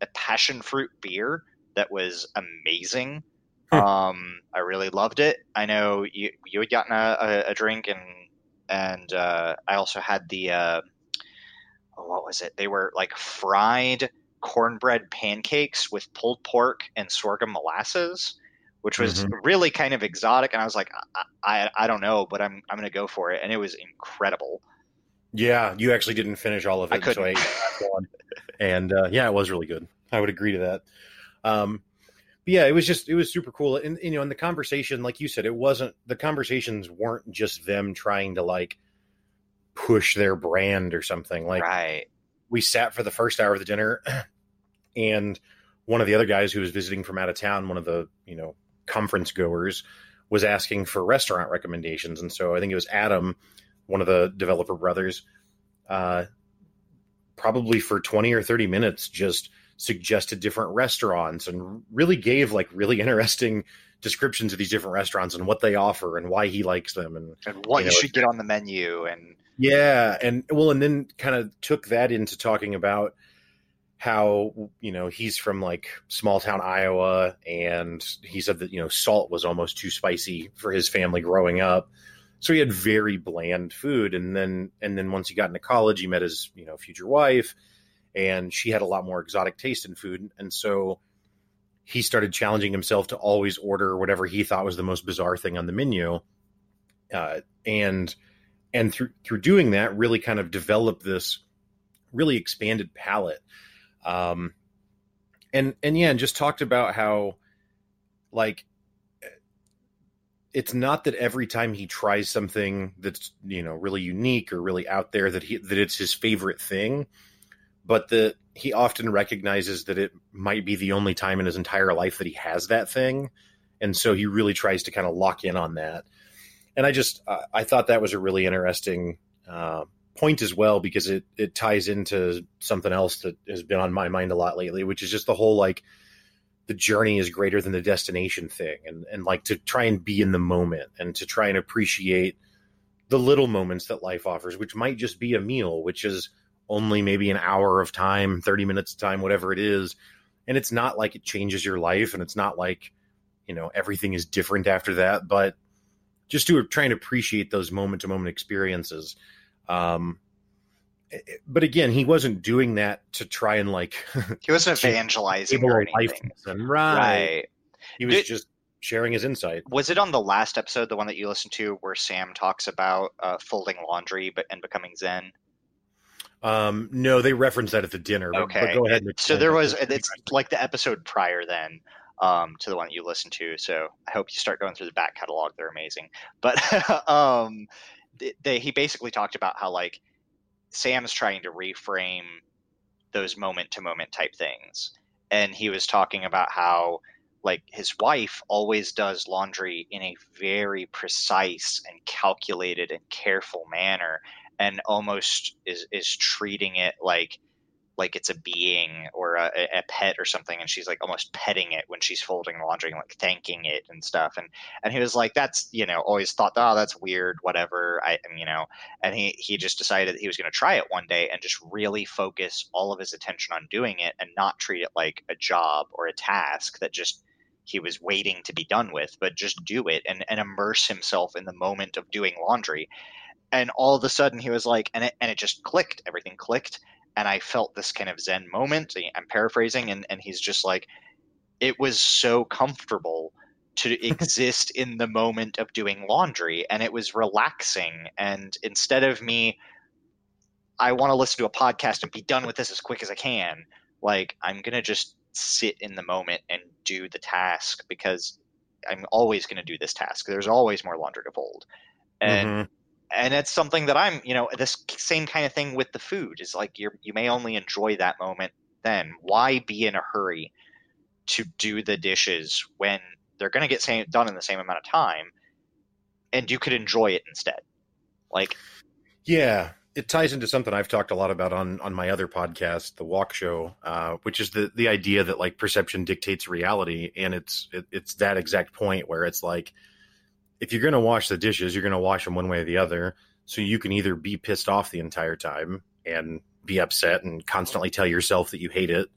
a passion fruit beer that was amazing. Hmm. Um, I really loved it. I know you you had gotten a, a, a drink and and uh, I also had the uh, what was it? They were like fried cornbread pancakes with pulled pork and sorghum molasses, which was really kind of exotic. And I was like, I, I, I don't know, but I'm I'm gonna go for it, and it was incredible. Yeah, you actually didn't finish all of I it, so I couldn't. ate one. And uh, yeah, it was really good. I would agree to that. Um, but yeah, it was just it was super cool. And you know, in the conversation, like you said, it wasn't the conversations weren't just them trying to like push their brand or something. Like right. we sat for the first hour of the dinner, (clears throat) and one of the other guys who was visiting from out of town, one of the you know conference goers, was asking for restaurant recommendations, and so I think it was Adam, one of the developer brothers, uh, probably for twenty or thirty minutes, just suggested different restaurants and really gave like really interesting descriptions of these different restaurants and what they offer and why he likes them and And what You you, should get on the menu and yeah, and well, and then kind of took that into talking about how you know he's from like small town Iowa, and he said that you know salt was almost too spicy for his family growing up, so he had very bland food. And then and then once he got into college, he met his you know future wife, and she had a lot more exotic taste in food, and so he started challenging himself to always order whatever he thought was the most bizarre thing on the menu, uh, and and through through doing that really kind of developed this really expanded palette um and and yeah and just talked about how like it's not that every time he tries something that's you know really unique or really out there that he that it's his favorite thing but that he often recognizes that it might be the only time in his entire life that he has that thing. And so he really tries to kind of lock in on that. And I just uh, I thought that was a really interesting uh, point as well because it it ties into something else that has been on my mind a lot lately, which is just the whole like the journey is greater than the destination thing, and and like to try and be in the moment and to try and appreciate the little moments that life offers, which might just be a meal, which is only maybe an hour of time, thirty minutes of time, whatever it is, and it's not like it changes your life, and it's not like you know everything is different after that, but just to try and appreciate those moment to moment experiences. Um, but again, he wasn't doing that to try and like (laughs) he wasn't evangelizing or anything. Right. Right. He was Did- just sharing his insight. Was it on the last episode, the one that you listened to, where Sam talks about uh, folding laundry but and becoming Zen? Um, no, they referenced that at the dinner. But, Okay. but go ahead. and So there was it's like the episode prior then um, to the one that you listened to. So I hope you start going through the back catalog. They're amazing. But (laughs) um, they, they, he basically talked about how like Sam's trying to reframe those moment to moment type things, and he was talking about how like his wife always does laundry in a very precise and calculated and careful manner and almost is is treating it like like it's a being or a, a pet or something. And she's like almost petting it when she's folding laundry and like thanking it and stuff. And and he was like that's you know always thought oh that's weird whatever. I you know and he he just decided he was going to try it one day and just really focus all of his attention on doing it and not treat it like a job or a task that just he was waiting to be done with but just do it and, and immerse himself in the moment of doing laundry and all of a sudden he was like and it, and it just clicked everything clicked and I felt this kind of Zen moment. I'm paraphrasing, and, and he's just like, it was so comfortable to (laughs) exist in the moment of doing laundry, and it was relaxing. And instead of me, I want to listen to a podcast and be done with this as quick as I can, like, I'm going to just sit in the moment and do the task because I'm always going to do this task. There's always more laundry to fold. And Mhm. And it's something that I'm, you know, this same kind of thing with the food is like you you may only enjoy that moment then. Why be in a hurry to do the dishes when they're going to get same, done in the same amount of time and you could enjoy it instead. Like Yeah, it ties into something I've talked a lot about on on my other podcast, the Walk Show, uh, which is the the idea that like perception dictates reality, and it's it, it's that exact point where it's like if you're going to wash the dishes, you're going to wash them one way or the other. So you can either be pissed off the entire time and be upset and constantly tell yourself that you hate it,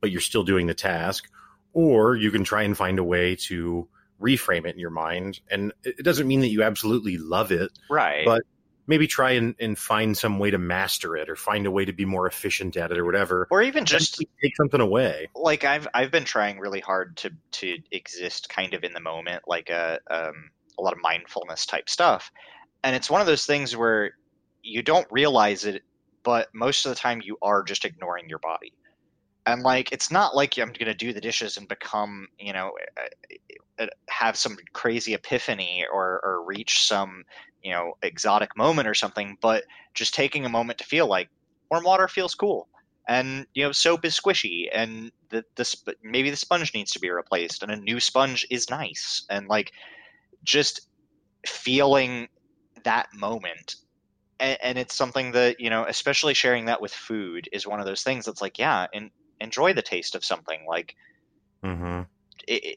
but you're still doing the task, or you can try and find a way to reframe it in your mind. And it doesn't mean that you absolutely love it right. But- maybe try and, and find some way to master it or find a way to be more efficient at it or whatever. or even just take something away. like I've I've been trying really hard to to exist kind of in the moment, like a um, a lot of mindfulness type stuff, and it's one of those things where you don't realize it, but most of the time you are just ignoring your body, and like it's not like I'm going to do the dishes and become you know have some crazy epiphany or or reach some you know exotic moment or something, but just taking a moment to feel like warm water feels cool and you know soap is squishy and the, the sp- maybe the sponge needs to be replaced and a new sponge is nice. And like just feeling that moment and, and it's something that you know especially sharing that with food is one of those things that's like yeah and enjoy the taste of something like Mm-hmm.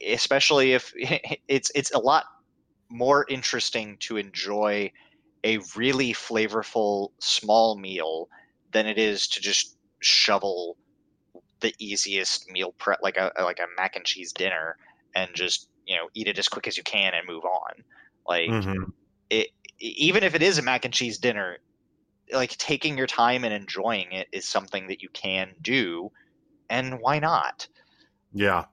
especially if (laughs) it's it's a lot more interesting to enjoy a really flavorful small meal than it is to just shovel the easiest meal prep like a like a mac and cheese dinner and just you know eat it as quick as you can and move on like Mm-hmm. it even if it is a mac and cheese dinner like taking your time and enjoying it is something that you can do and why not Yeah.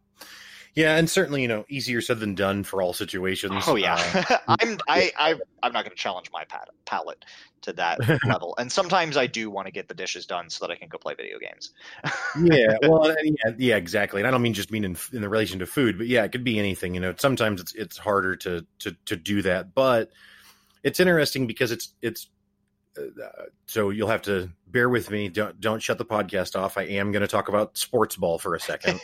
Yeah, and certainly, you know, easier said than done for all situations. Oh yeah, Uh, (laughs) I'm I, I I'm not going to challenge my pat- palate to that (laughs) level. And sometimes I do want to get the dishes done so that I can go play video games. yeah, (laughs) well, yeah, yeah, exactly. And I don't mean just mean in, in the relation to food, but yeah, it could be anything. You know, sometimes it's it's harder to to to do that, but it's interesting because it's it's. Uh, so you'll have to bear with me. Don't don't shut the podcast off. I am going to talk about sports ball for a second.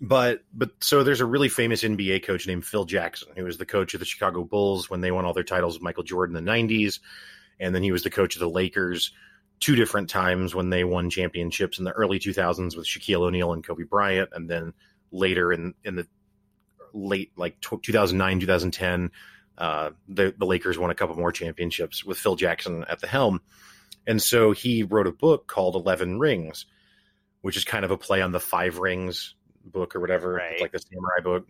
But but so there's a really famous NBA coach named Phil Jackson who was the coach of the Chicago Bulls when they won all their titles with Michael Jordan in the 90s and then he was the coach of the Lakers two different times when they won championships in the early 2000s with Shaquille O'Neal and Kobe Bryant and then later in in the late like 2009 2010 uh, the the Lakers won a couple more championships with Phil Jackson at the helm. And so he wrote a book called 11 Rings which is kind of a play on the five rings book or whatever, Right. Like the samurai book,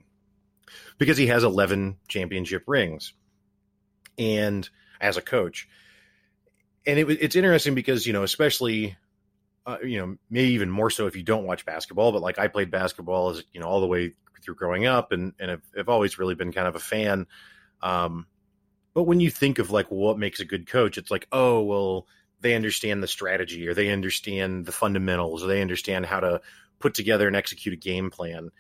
because he has 11 championship rings and as a coach. And it, it's interesting because, you know, especially, uh, you know, maybe even more so if you don't watch basketball, but like I played basketball as, you know, all the way through growing up and, and I've, I've always really been kind of a fan. Um, but when you think of like what makes a good coach, it's like, oh, well, they understand the strategy or they understand the fundamentals or they understand how to put together and execute a game plan.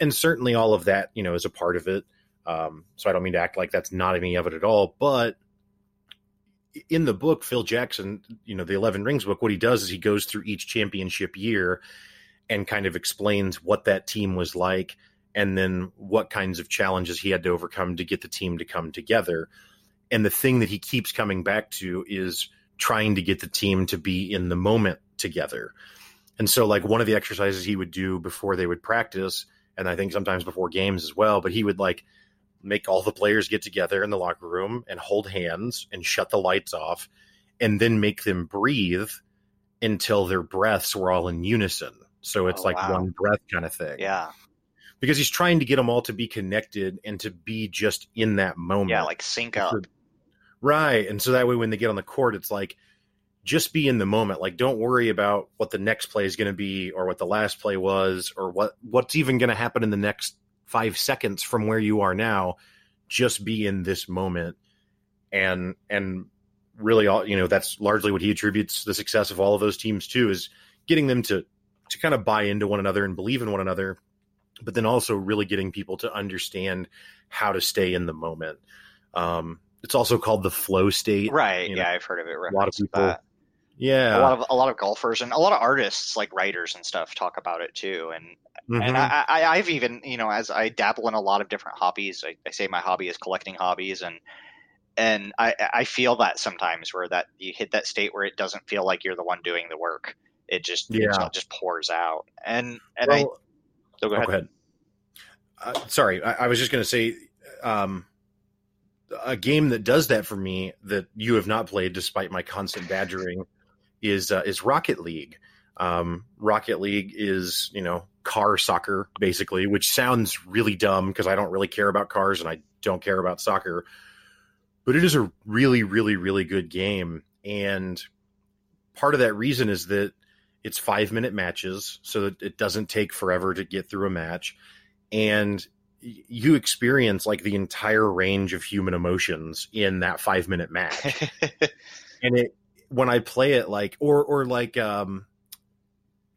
And certainly all of that, you know, is a part of it. Um, so I don't mean to act like that's not any of it at all. But in the book, Phil Jackson, you know, the 11 Rings book, what he does is he goes through each championship year and kind of explains what that team was like and then what kinds of challenges he had to overcome to get the team to come together. And the thing that he keeps coming back to is trying to get the team to be in the moment together. And so, like, one of the exercises he would do before they would practice, and I think sometimes before games as well, but he would like make all the players get together in the locker room and hold hands and shut the lights off and then make them breathe until their breaths were all in unison. So it's Oh, like wow. one breath kind of thing. yeah, Because he's trying to get them all to be connected and to be just in that moment. yeah, like sync up. Right. And so that way when they get on the court, it's like just be in the moment. Like don't worry about what the next play is going to be or what the last play was or what what's even going to happen in the next 5 seconds from where you are now. Just be in this moment. And and really all, you know, that's largely what he attributes the success of all of those teams to is getting them to to kind of buy into one another and believe in one another, but then also really getting people to understand how to stay in the moment. Um, it's also called the flow state. Right. you Yeah, I've heard of it. a lot of people- that. Yeah. a lot of a lot of golfers and a lot of artists like writers and stuff talk about it too and Mhm. and I, I i've even you know as i dabble in a lot of different hobbies I, I say my hobby is collecting hobbies and and i i feel that sometimes where that you hit that state where it doesn't feel like you're the one doing the work it just it Yeah. just pours out and and i so go oh, ahead. go ahead. Uh, sorry, I, I was just going to say, um, a game that does that for me that you have not played, despite my constant badgering, is uh, is Rocket League. Um, Rocket League is you know car soccer basically, which sounds really dumb because I don't really care about cars and I don't care about soccer, but it is a really really really good game. And part of that reason is that it's five minute matches so that it doesn't take forever to get through a match. And you experience like the entire range of human emotions in that five minute match. (laughs) And it when i play it like or or like um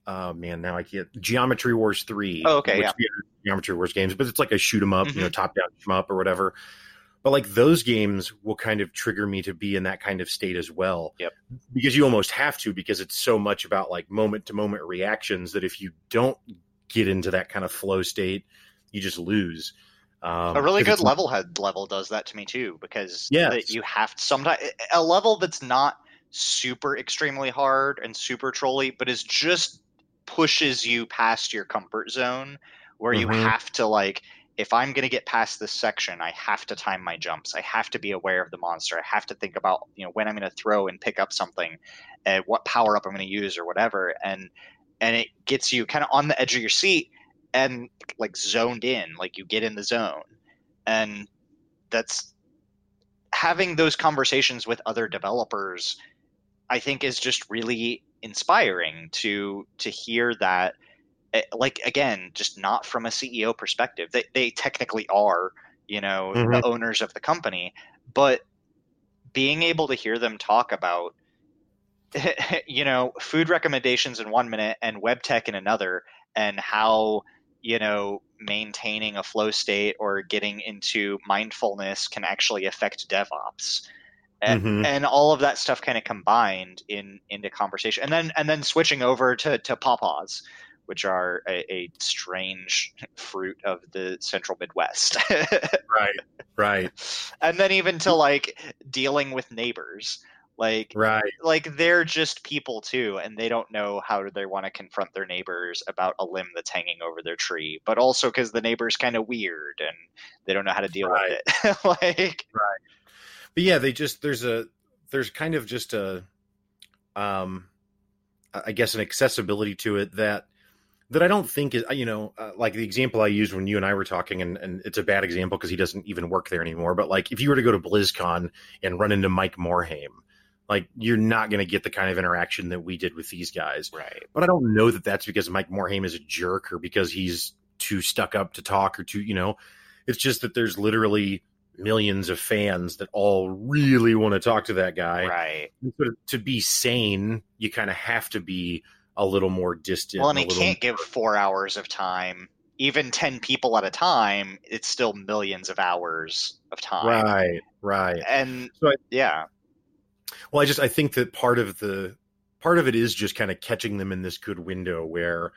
oh man now i can't geometry wars 3 Oh, okay, which yeah. geometry wars games but it's like a shoot 'em up you know Mhm. top down shoot 'em up or whatever but like those games will kind of trigger me to be in that kind of state as well Yep. because you almost have to because it's so much about like moment to moment reactions that if you don't get into that kind of flow state you just lose um, a really good level head level does that to me too because Yes. that you have to sometimes a level that's not super extremely hard and super trolly but is just pushes you past your comfort zone where you Mhm. have to like if i'm going to get past this section i have to time my jumps. I have to be aware of the monster. I have to think about you know when i'm going to throw and pick up something and what power up i'm going to use or whatever. And and it gets you kind of on the edge of your seat and like zoned in like you get in the zone. And that's having those conversations with other developers i think is just really inspiring to to hear that eh, like again just not from a ceo perspective they, they technically are you know Mhm. the owners of the company but being able to hear them talk about (laughs) you know food recommendations in one minute and web tech in another and how you know maintaining a flow state or getting into mindfulness can actually affect devops and, Mhm. and all of that stuff kind of combined in into conversation. And then and then switching over to to pawpaws which are a, a strange fruit of the central midwest. (laughs) Right right. And then even to like dealing with neighbors like right. like they're just people too and they don't know how do they want to confront their neighbors about a limb that's hanging over their tree but also because the neighbor's kind of weird and they don't know how to deal with it. (laughs) Like but yeah they just there's a there's kind of just a um i guess an accessibility to it that that i don't think is you know uh, like the example i used when you and i were talking and, and it's a bad example because he doesn't even work there anymore but like if you were to go to blizzcon and run into mike morhaime like you're not going to get the kind of interaction that we did with these guys. Right. But I don't know that that's because Mike Morhaime is a jerk or because he's too stuck up to talk or too, you know, it's just that there's literally millions of fans that all really want to talk to that guy. right so to, be sane, you kind of have to be a little more distant. well and he can't give four hours of time even 10 people at a time it's still millions of hours of time Right, right. and So I- yeah Well, I just I think that part of the part of it is just kind of catching them in this good window where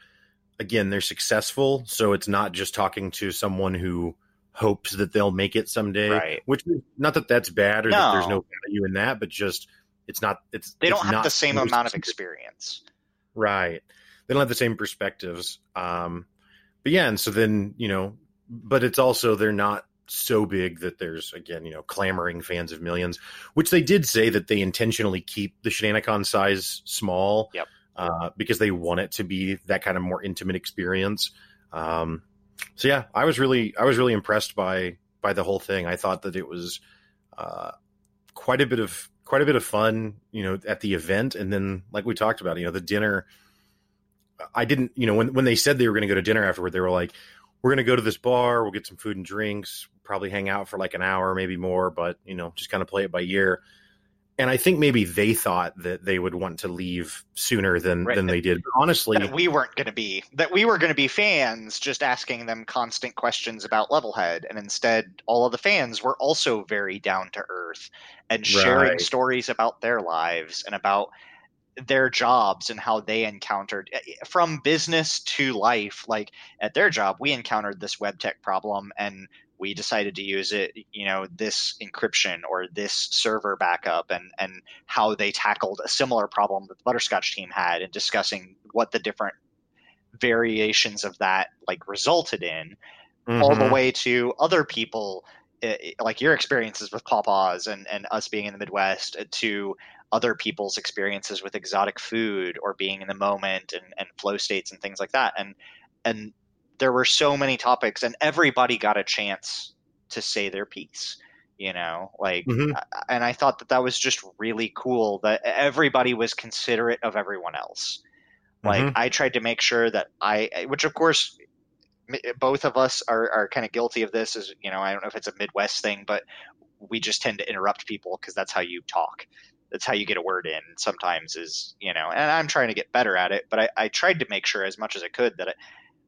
again they're successful, so it's not just talking to someone who hopes that they'll make it someday. Right. Which not that that's bad or that there's No. no value in that, but just it's not it's they don't have not the same amount of experience Right. They don't have the same perspectives. Um, but yeah, and so then, you know, but it's also, they're not so big that there's, again, you know, clamoring fans of millions, which they did say that they intentionally keep the Shenanigans size small. Yep. Uh, because they want it to be that kind of more intimate experience. Um, so yeah, I was really, I was really impressed by, by the whole thing. I thought that it was, uh, quite a bit of quite a bit of fun, you know, at the event, and then like we talked about, you know, the dinner. I didn't, you know, when when they said they were going to go to dinner afterward, they were like, "We're going to go to this bar. We'll get some food and drinks. Probably hang out for like an hour, maybe more, but you know, just kind of play it by ear." And I think maybe they thought that they would want to leave sooner than Right. than they did. But honestly, that we weren't going to be that we were going to be fans just asking them constant questions about levelhead and instead all of the fans were also very down to earth and sharing Right. stories about their lives and about their jobs and how they encountered eh, from business to life like at their job we encountered this web tech problem and we decided to use it you know this encryption or this server backup and and how they tackled a similar problem that the butterscotch team had and discussing what the different variations of that like resulted in all the Mhm. way to other people eh, eh, like your experiences with pawpaws and and us being in the midwest eh, to other people's experiences with exotic food or being in the moment and, and flow states and things like that and and there were so many topics and everybody got a chance to say their piece you know like Mhm. and i thought that that was just really cool that everybody was considerate of everyone else like Mhm. i tried to make sure that i which of course both of us are, are kind of guilty of this is you know i don't know if it's a midwest thing but we just tend to interrupt people because that's how you talk that's how you get a word in sometimes is you know and i'm trying to get better at it but i, I tried to make sure as much as i could that I,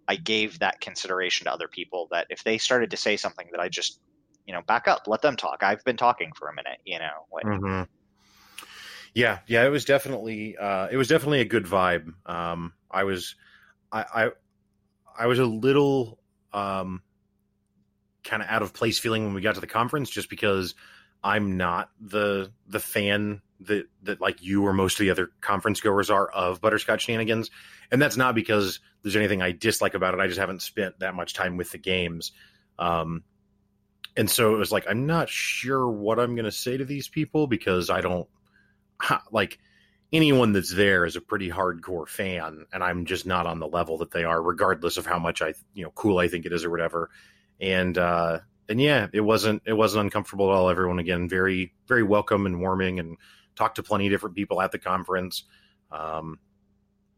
I gave that consideration to other people that if they started to say something that i just you know back up let them talk i've been talking for a minute you know like, hmm Yeah, yeah, it was definitely uh, it was definitely a good vibe. Um, I was I, I I was a little um, kind of out of place feeling when we got to the conference, just because I'm not the the fan that that like you or most of the other conference goers are of Butterscotch Shenanigans, and that's not because there's anything I dislike about it. I just haven't spent that much time with the games. Um, and so it was like I'm not sure what I'm going to say to these people because I don't like anyone that's there is a pretty hardcore fan, and I'm just not on the level that they are, regardless of how much I you know cool I think it is or whatever. And uh, and yeah, it wasn't it wasn't uncomfortable at all. Everyone again very very welcome and warming, and talked to plenty of different people at the conference. Um,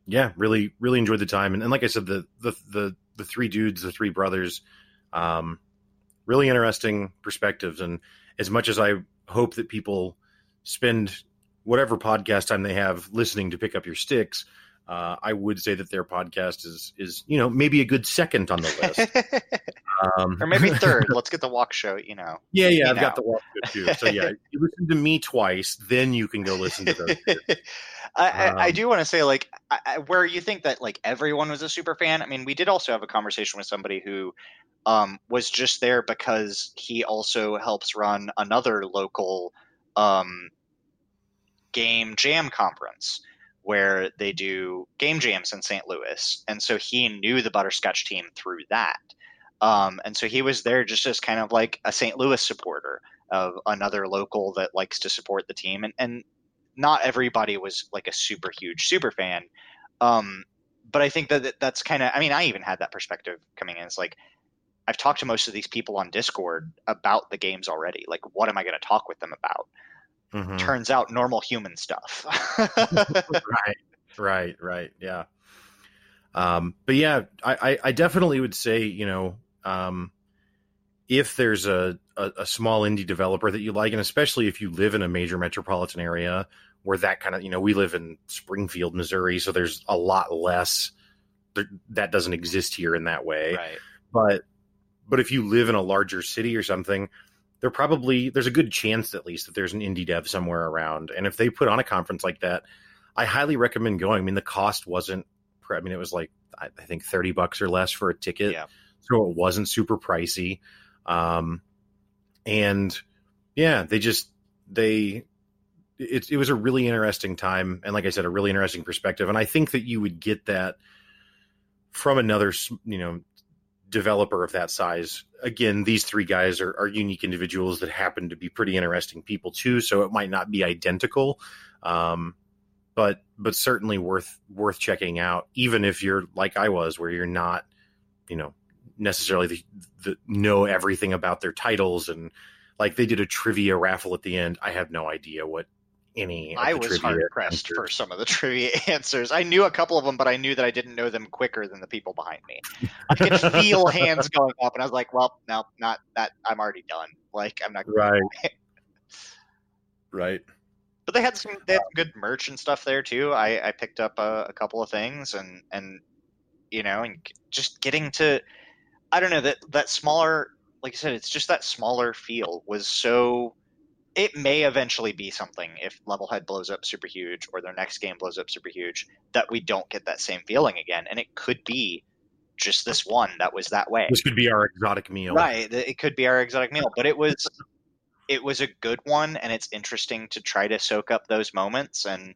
yeah, really really enjoyed the time, and, and like I said, the the the the three dudes, the three brothers. Um, really interesting perspectives. And as much as I hope that people spend whatever podcast time they have listening to pick up your sticks, uh, I would say that their podcast is is you know maybe a good second on the list. (laughs) Um, or maybe third (laughs) let's get the walk show you know yeah, yeah, I've know. got the walk show too. So yeah, (laughs) you listen to me twice, then you can go listen to those. I, I, I Um, do want to say like I, I, where you think that like everyone was a super fan i mean we did also have a conversation with somebody who um, was just there because he also helps run another local um, game jam conference where they do game jams in st louis. And so he knew the butterscotch team through that. Um, and so he was there just as kind of like a st louis supporter of another local that likes to support the team. And, and not everybody was like a super huge super fan. Um, but i think that that- that's kind of i mean i even had that perspective coming in. It's like i've talked to most of these people on discord about the games already. Like what am i going to talk with them about Mhm. turns out normal human stuff. (laughs) Right. Right. Right. Yeah. Um but yeah I, I i definitely would say you know um if there's a, a a small indie developer that you like and especially if you live in a major metropolitan area where that kind of you know we live in springfield missouri so there's a lot less that doesn't exist here in that way. Right. But but if you live in a larger city or something there probably there's a good chance at least that there's an indie dev somewhere around. And if they put on a conference like that i highly recommend going. I mean the cost wasn't i mean it was like i think 30 bucks or less for a ticket. Yeah. so it wasn't super pricey. Um and yeah they just they it, it was a really interesting time and like i said a really interesting perspective. And i think that you would get that from another you know developer of that size. Again these three guys are, are unique individuals that happen to be pretty interesting people too so it might not be identical. Um, but but certainly worth worth checking out even if you're like i was where you're not you know necessarily the, the know everything about their titles and like they did a trivia raffle at the end. I have no idea what any of I the was trivia hard pressed for some of the (laughs) trivia answers. I knew a couple of them, but I knew that I didn't know them quicker than the people behind me. I could (laughs) feel hands going up, and I was like, "Well, no, not that. I'm already done. Like, I'm not." right (laughs) right but they had some they had some good merch and stuff there too. I, I picked up a, a couple of things and and you know and just getting to I don't know that that smaller like I said it's just that smaller feel was so it may eventually be something if Levelhead blows up super huge or their next game blows up super huge that we don't get that same feeling again and it could be just this one that was that way. This could be our exotic meal. Right, it could be our exotic meal, but it was it was a good one and it's interesting to try to soak up those moments and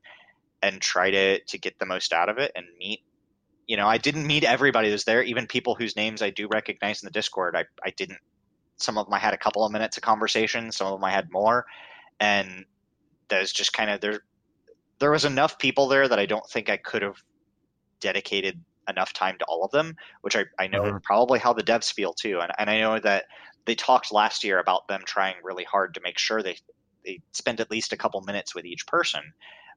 and try to to get the most out of it and meet you know i didn't meet everybody that was there even people whose names i do recognize in the discord i, I didn't some of them i had a couple of minutes of conversation some of them i had more. And there's just kind of there there was enough people there that i don't think i could have dedicated enough time to all of them which i, I know Mhm. probably how the devs feel too. And, and i know that they talked last year about them trying really hard to make sure they they spend at least a couple minutes with each person.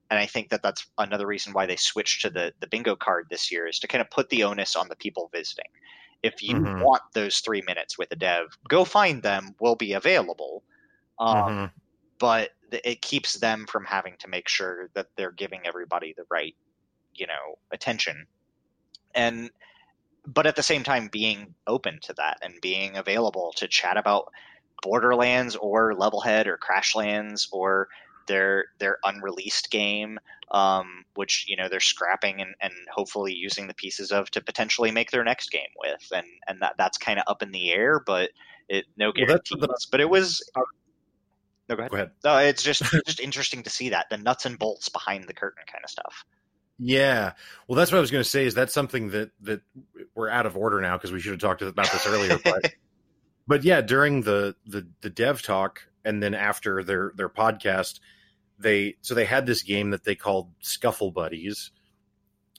And i think that that's another reason why they switched to the the bingo card this year is to kind of put the onus on the people visiting if you Mhm. want those three minutes with a dev go find them will be available um, Mhm. but th- it keeps them from having to make sure that they're giving everybody the right you know attention and but at the same time being open to that and being available to chat about borderlands or levelhead or crashlands or their their unreleased game um, which you know they're scrapping and, and hopefully using the pieces of to potentially make their next game with and and that that's kind of up in the air but it no guarantees that's something but it was no go ahead Go ahead. no, it's just just interesting to see that the nuts and bolts behind the curtain kind of stuff. Yeah. Well, that's what I was going to say. Is that something that that we're out of order now because we should have talked about this earlier. But (laughs) but yeah, during the the the dev talk and then after their their podcast, they so they had this game that they called Scuffle Buddies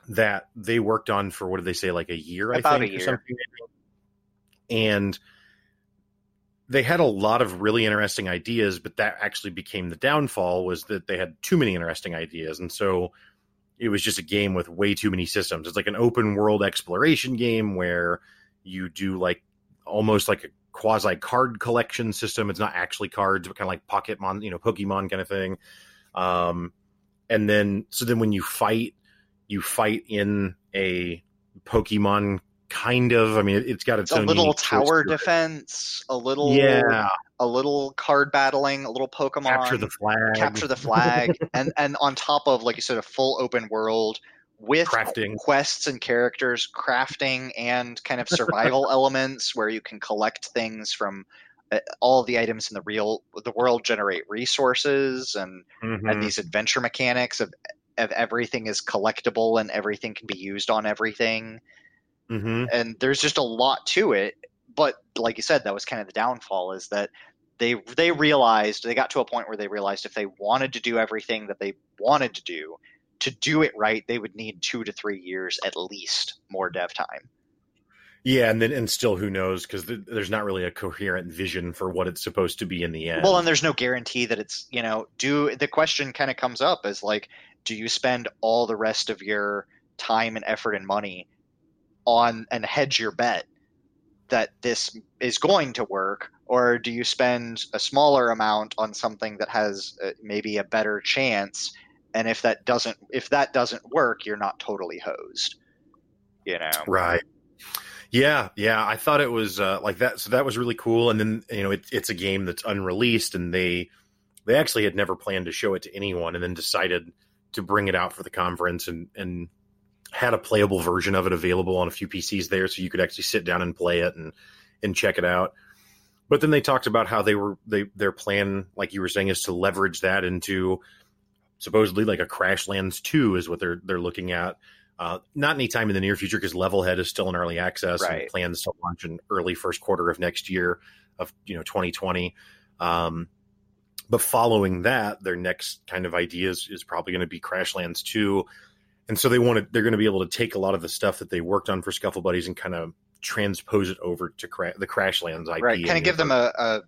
that they worked on for what did they say like a year? About I a think or year. something. And they had a lot of really interesting ideas, but that actually became the downfall was that they had too many interesting ideas, and so it was just a game with way too many systems. It's like an open world exploration game where you do like almost like a quasi card collection system. It's not actually cards, but kind of like Pokemon, you know, Pokemon kind of thing. Um, and then so then when you fight, you fight in a Pokemon kind of. I mean, it, it's got its, It's a own little tower to defense, a little Yeah, a little card battling, a little Pokemon capture the flag, capture the flag, (laughs) and and on top of like you said, a full open world with crafting. quests and characters, crafting, and kind of survival (laughs) elements where you can collect things from. uh, All the items in the real the world generate resources and Mhm. and these adventure mechanics of of everything is collectible and everything can be used on everything Mhm. and there's just a lot to it but like you said that was kind of the downfall is that they they realized they got to a point where they realized if they wanted to do everything that they wanted to do to do it right they would need 2 to 3 years at least more dev time Yeah, and then and still, who knows? Because th- there's not really a coherent vision for what it's supposed to be in the end. well and there's no guarantee that it's you know do the question kind of comes up is like do you spend all the rest of your time and effort and money on and hedge your bet that this is going to work or do you spend a smaller amount on something that has uh, maybe a better chance and if that doesn't if that doesn't work you're not totally hosed you know right? Yeah, yeah. I thought it was uh, like that. So that was really cool. And then you know, it, it's a game that's unreleased, and they they actually had never planned to show it to anyone, and then decided to bring it out for the conference and and had a playable version of it available on a few PCs there, so you could actually sit down and play it and and check it out. But then they talked about how they were they their plan, like you were saying, is to leverage that into supposedly like a Crashlands two is what they're they're looking at. Uh, not anytime in the near future because Levelhead is still in early access Right. and plans to launch in early first quarter of next year of you know 2020. Um, but following that, their next kind of idea is is probably going to be Crashlands two, and so they want to they're going to be able to take a lot of the stuff that they worked on for Scuffle Buddies and kind of transpose it over to cra- the Crashlands IP. right kind of give them a, a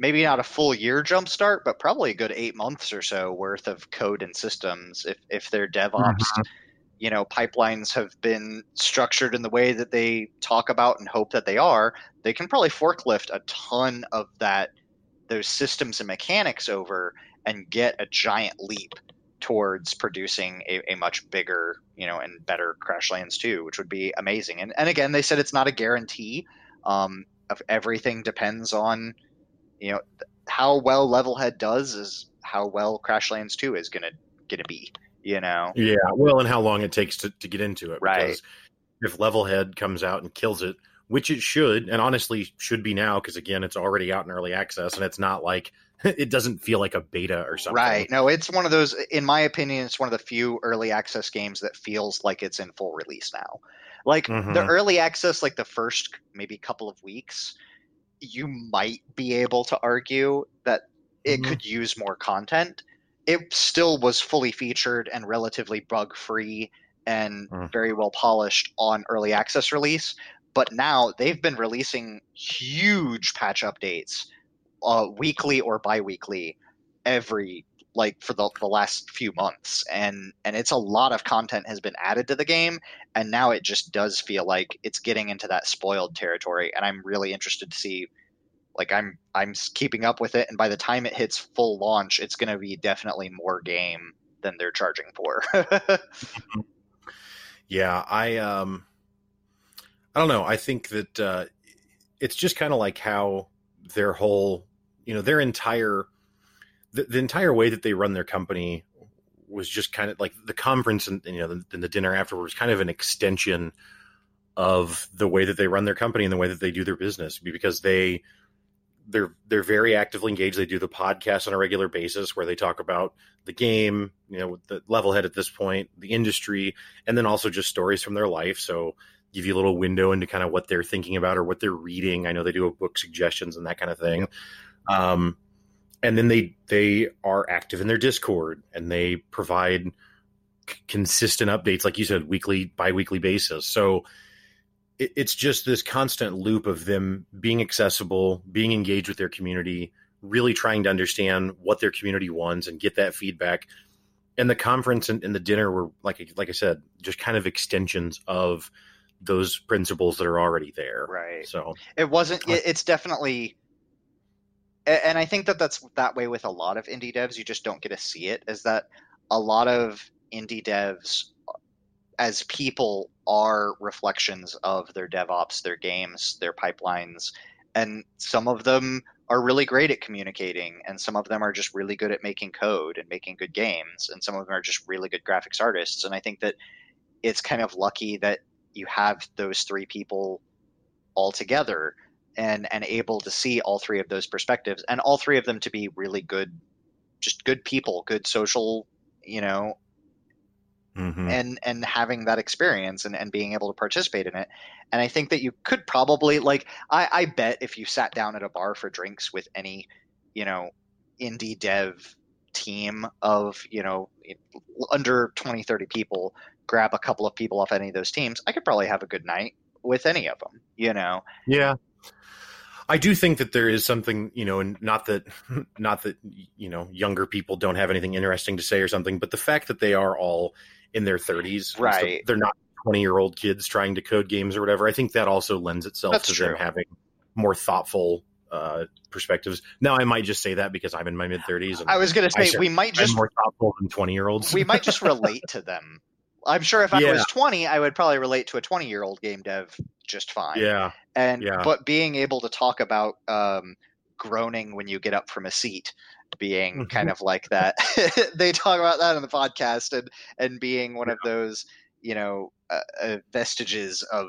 maybe not a full year jump start but probably a good eight months or so worth of code and systems if if their devops you know pipelines have been structured in the way that they talk about and hope that they are they can probably forklift a ton of that those systems and mechanics over and get a giant leap towards producing a, a much bigger, you know, and better Crashlands 2, which would be amazing. And and again, they said it's not a guarantee. Um, of everything depends on, you know, how well Levelhead does is how well Crashlands 2 is gonna gonna be. You know. Yeah, well, and how long it takes to, to get into it. Right. Because if Levelhead comes out and kills it, which it should, and honestly should be now, because again, it's already out in early access, and it's not like (laughs) it doesn't feel like a beta or something. Right. No, it's one of those. In my opinion, it's one of the few early access games that feels like it's in full release now. Like Mhm. the early access, like the first maybe couple of weeks, you might be able to argue that it Mhm. could use more content. It still was fully featured and relatively bug free and Mm. very well polished on early access release. But now they've been releasing huge patch updates, uh, weekly or bi-weekly, every like for the, the last few months and and it's a lot of content has been added to the game and now it just does feel like it's getting into that spoiled territory and i'm really interested to see like i'm i'm keeping up with it and by the time it hits full launch it's going to be definitely more game than they're charging for (laughs) Yeah, I um, I don't know. I think that uh, it's just kind of like how their whole, you know, their entire, the, the entire way that they run their company was just kind of like the conference and you know the, and the dinner afterwards kind of an extension of the way that they run their company and the way that they do their business because they they're they're very actively engaged. They do the podcast on a regular basis where they talk about the game, you know, the Levelhead at this point, the industry, and then also just stories from their life. So give you a little window into kind of what they're thinking about or what they're reading. I know they do a book suggestions and that kind of thing. Um, and then they they are active in their Discord and they provide c- consistent updates, like you said, weekly, bi-weekly basis. So it, it's just this constant loop of them being accessible, being engaged with their community, really trying to understand what their community wants and get that feedback. And the conference and, and the dinner were like like I said, just kind of extensions of those principles that are already there. Right. So it wasn't it, it's definitely and i think that that's that way with a lot of indie devs you just don't get to see it is that a lot of indie devs uh, as people are reflections of their devops their games their pipelines and some of them are really great at communicating and some of them are just really good at making code and making good games and some of them are just really good graphics artists and i think that it's kind of lucky that you have those three people all together and and able to see all three of those perspectives and all three of them to be really good just good people good social you know mhm. and and having that experience and, and being able to participate in it and i think that you could probably like I, I bet if you sat down at a bar for drinks with any you know indie dev team of you know under 20 30 people grab a couple of people off any of those teams i could probably have a good night with any of them you know Yeah. I do think that there is something, you know, and not that (laughs) not that you know, younger people don't have anything interesting to say or something, but the fact that they are all in their 30s, Right. they're not 20-year-old kids trying to code games or whatever. I think that also lends itself That's to true. them having more thoughtful uh perspectives. Now I might just say that because I'm in my mid 30s and i was going to say we might I'm just more thoughtful than 20-year-olds. we might just (laughs) relate to them i'm sure if i Yeah. was 20 i would probably relate to a 20 year old game dev just fine yeah. and Yeah. but being able to talk about um, groaning when you get up from a seat being Mm-hmm. kind of like that (laughs) they talk about that in the podcast and and being one of those you know uh, uh, vestiges of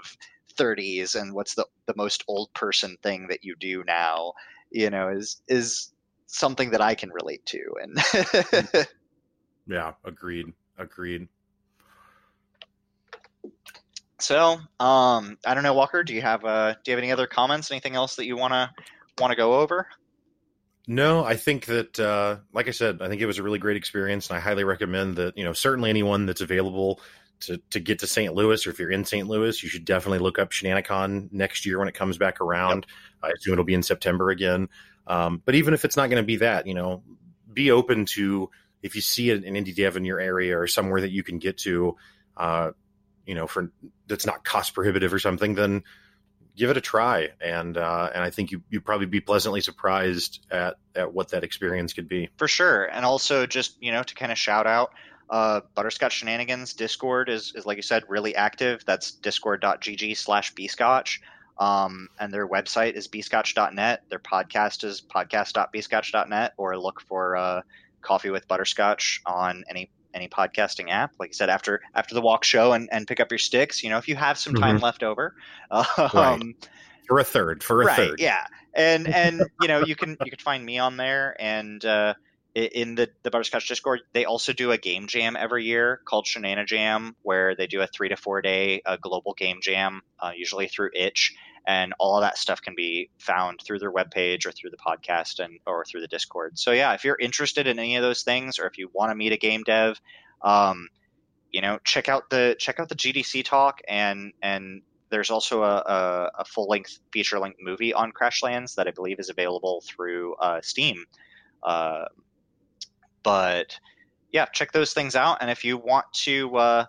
30s and what's the the most old person thing that you do now you know is is something that i can relate to and (laughs) Yeah, agreed. Agreed. So um i don't know walker do you have uh do you have any other comments anything else that you want to want to go over No, I think that, uh, like I said, I think it was a really great experience, and I highly recommend that. You know, certainly anyone that's available to to get to St. Louis, or if you're in St. Louis, you should definitely look up Shenanicon next year when it comes back around. I assume it'll be in September again. Um, but even if it's not going to be that, you know, be open to if you see an, an indie dev in your area or somewhere that you can get to, uh, you know, for that's not cost prohibitive or something, then give it a try, and uh, and I think you you'd probably be pleasantly surprised at at what that experience could be. For sure, and also just you know to kind of shout out. Uh, Butterscotch Shenanigans Discord is, is like you said really active. That's discord.gg slash bscotch. Um, and their website is bscotch.net. Their podcast is podcast.bscotch.net, or look for uh, Coffee with Butterscotch on any any podcasting app. Like I said, after after the walk show and, and pick up your sticks. You know, if you have some time mm-hmm. left over, (laughs) um, right. for a third, for a right, third, yeah. And and (laughs) you know you can you can find me on there and. Uh, in the, the Butterscotch Discord, they also do a game jam every year called Shenana Jam, where they do a three to four day uh, global game jam, uh, usually through Itch, and all that stuff can be found through their webpage or through the podcast and or through the Discord. So yeah, if you're interested in any of those things, or if you want to meet a game dev, um, you know, check out the check out the GDC talk and and there's also a, a, a full length feature length movie on Crashlands that I believe is available through uh, Steam. Uh, but yeah, check those things out. And if you want to uh,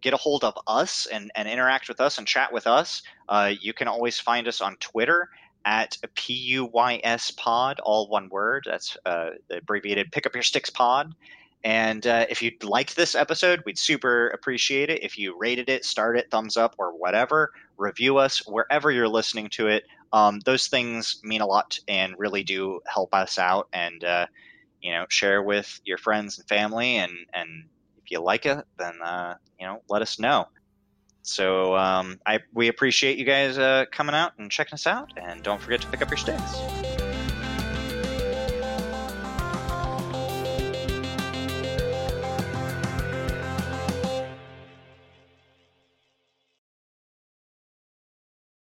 get a hold of us and, and interact with us and chat with us, uh, you can always find us on Twitter at PUYS Pod, all one word. That's uh, abbreviated Pick Up Your Sticks Pod. And uh, if you liked this episode, we'd super appreciate it. If you rated it, start it, thumbs up, or whatever, review us wherever you're listening to it. Um, those things mean a lot and really do help us out. And uh, you know, share with your friends and family. And, and you like it, then, uh, you know, let us know. So um, I we appreciate you guys uh, coming out and checking us out, and don't forget to pick up your sticks.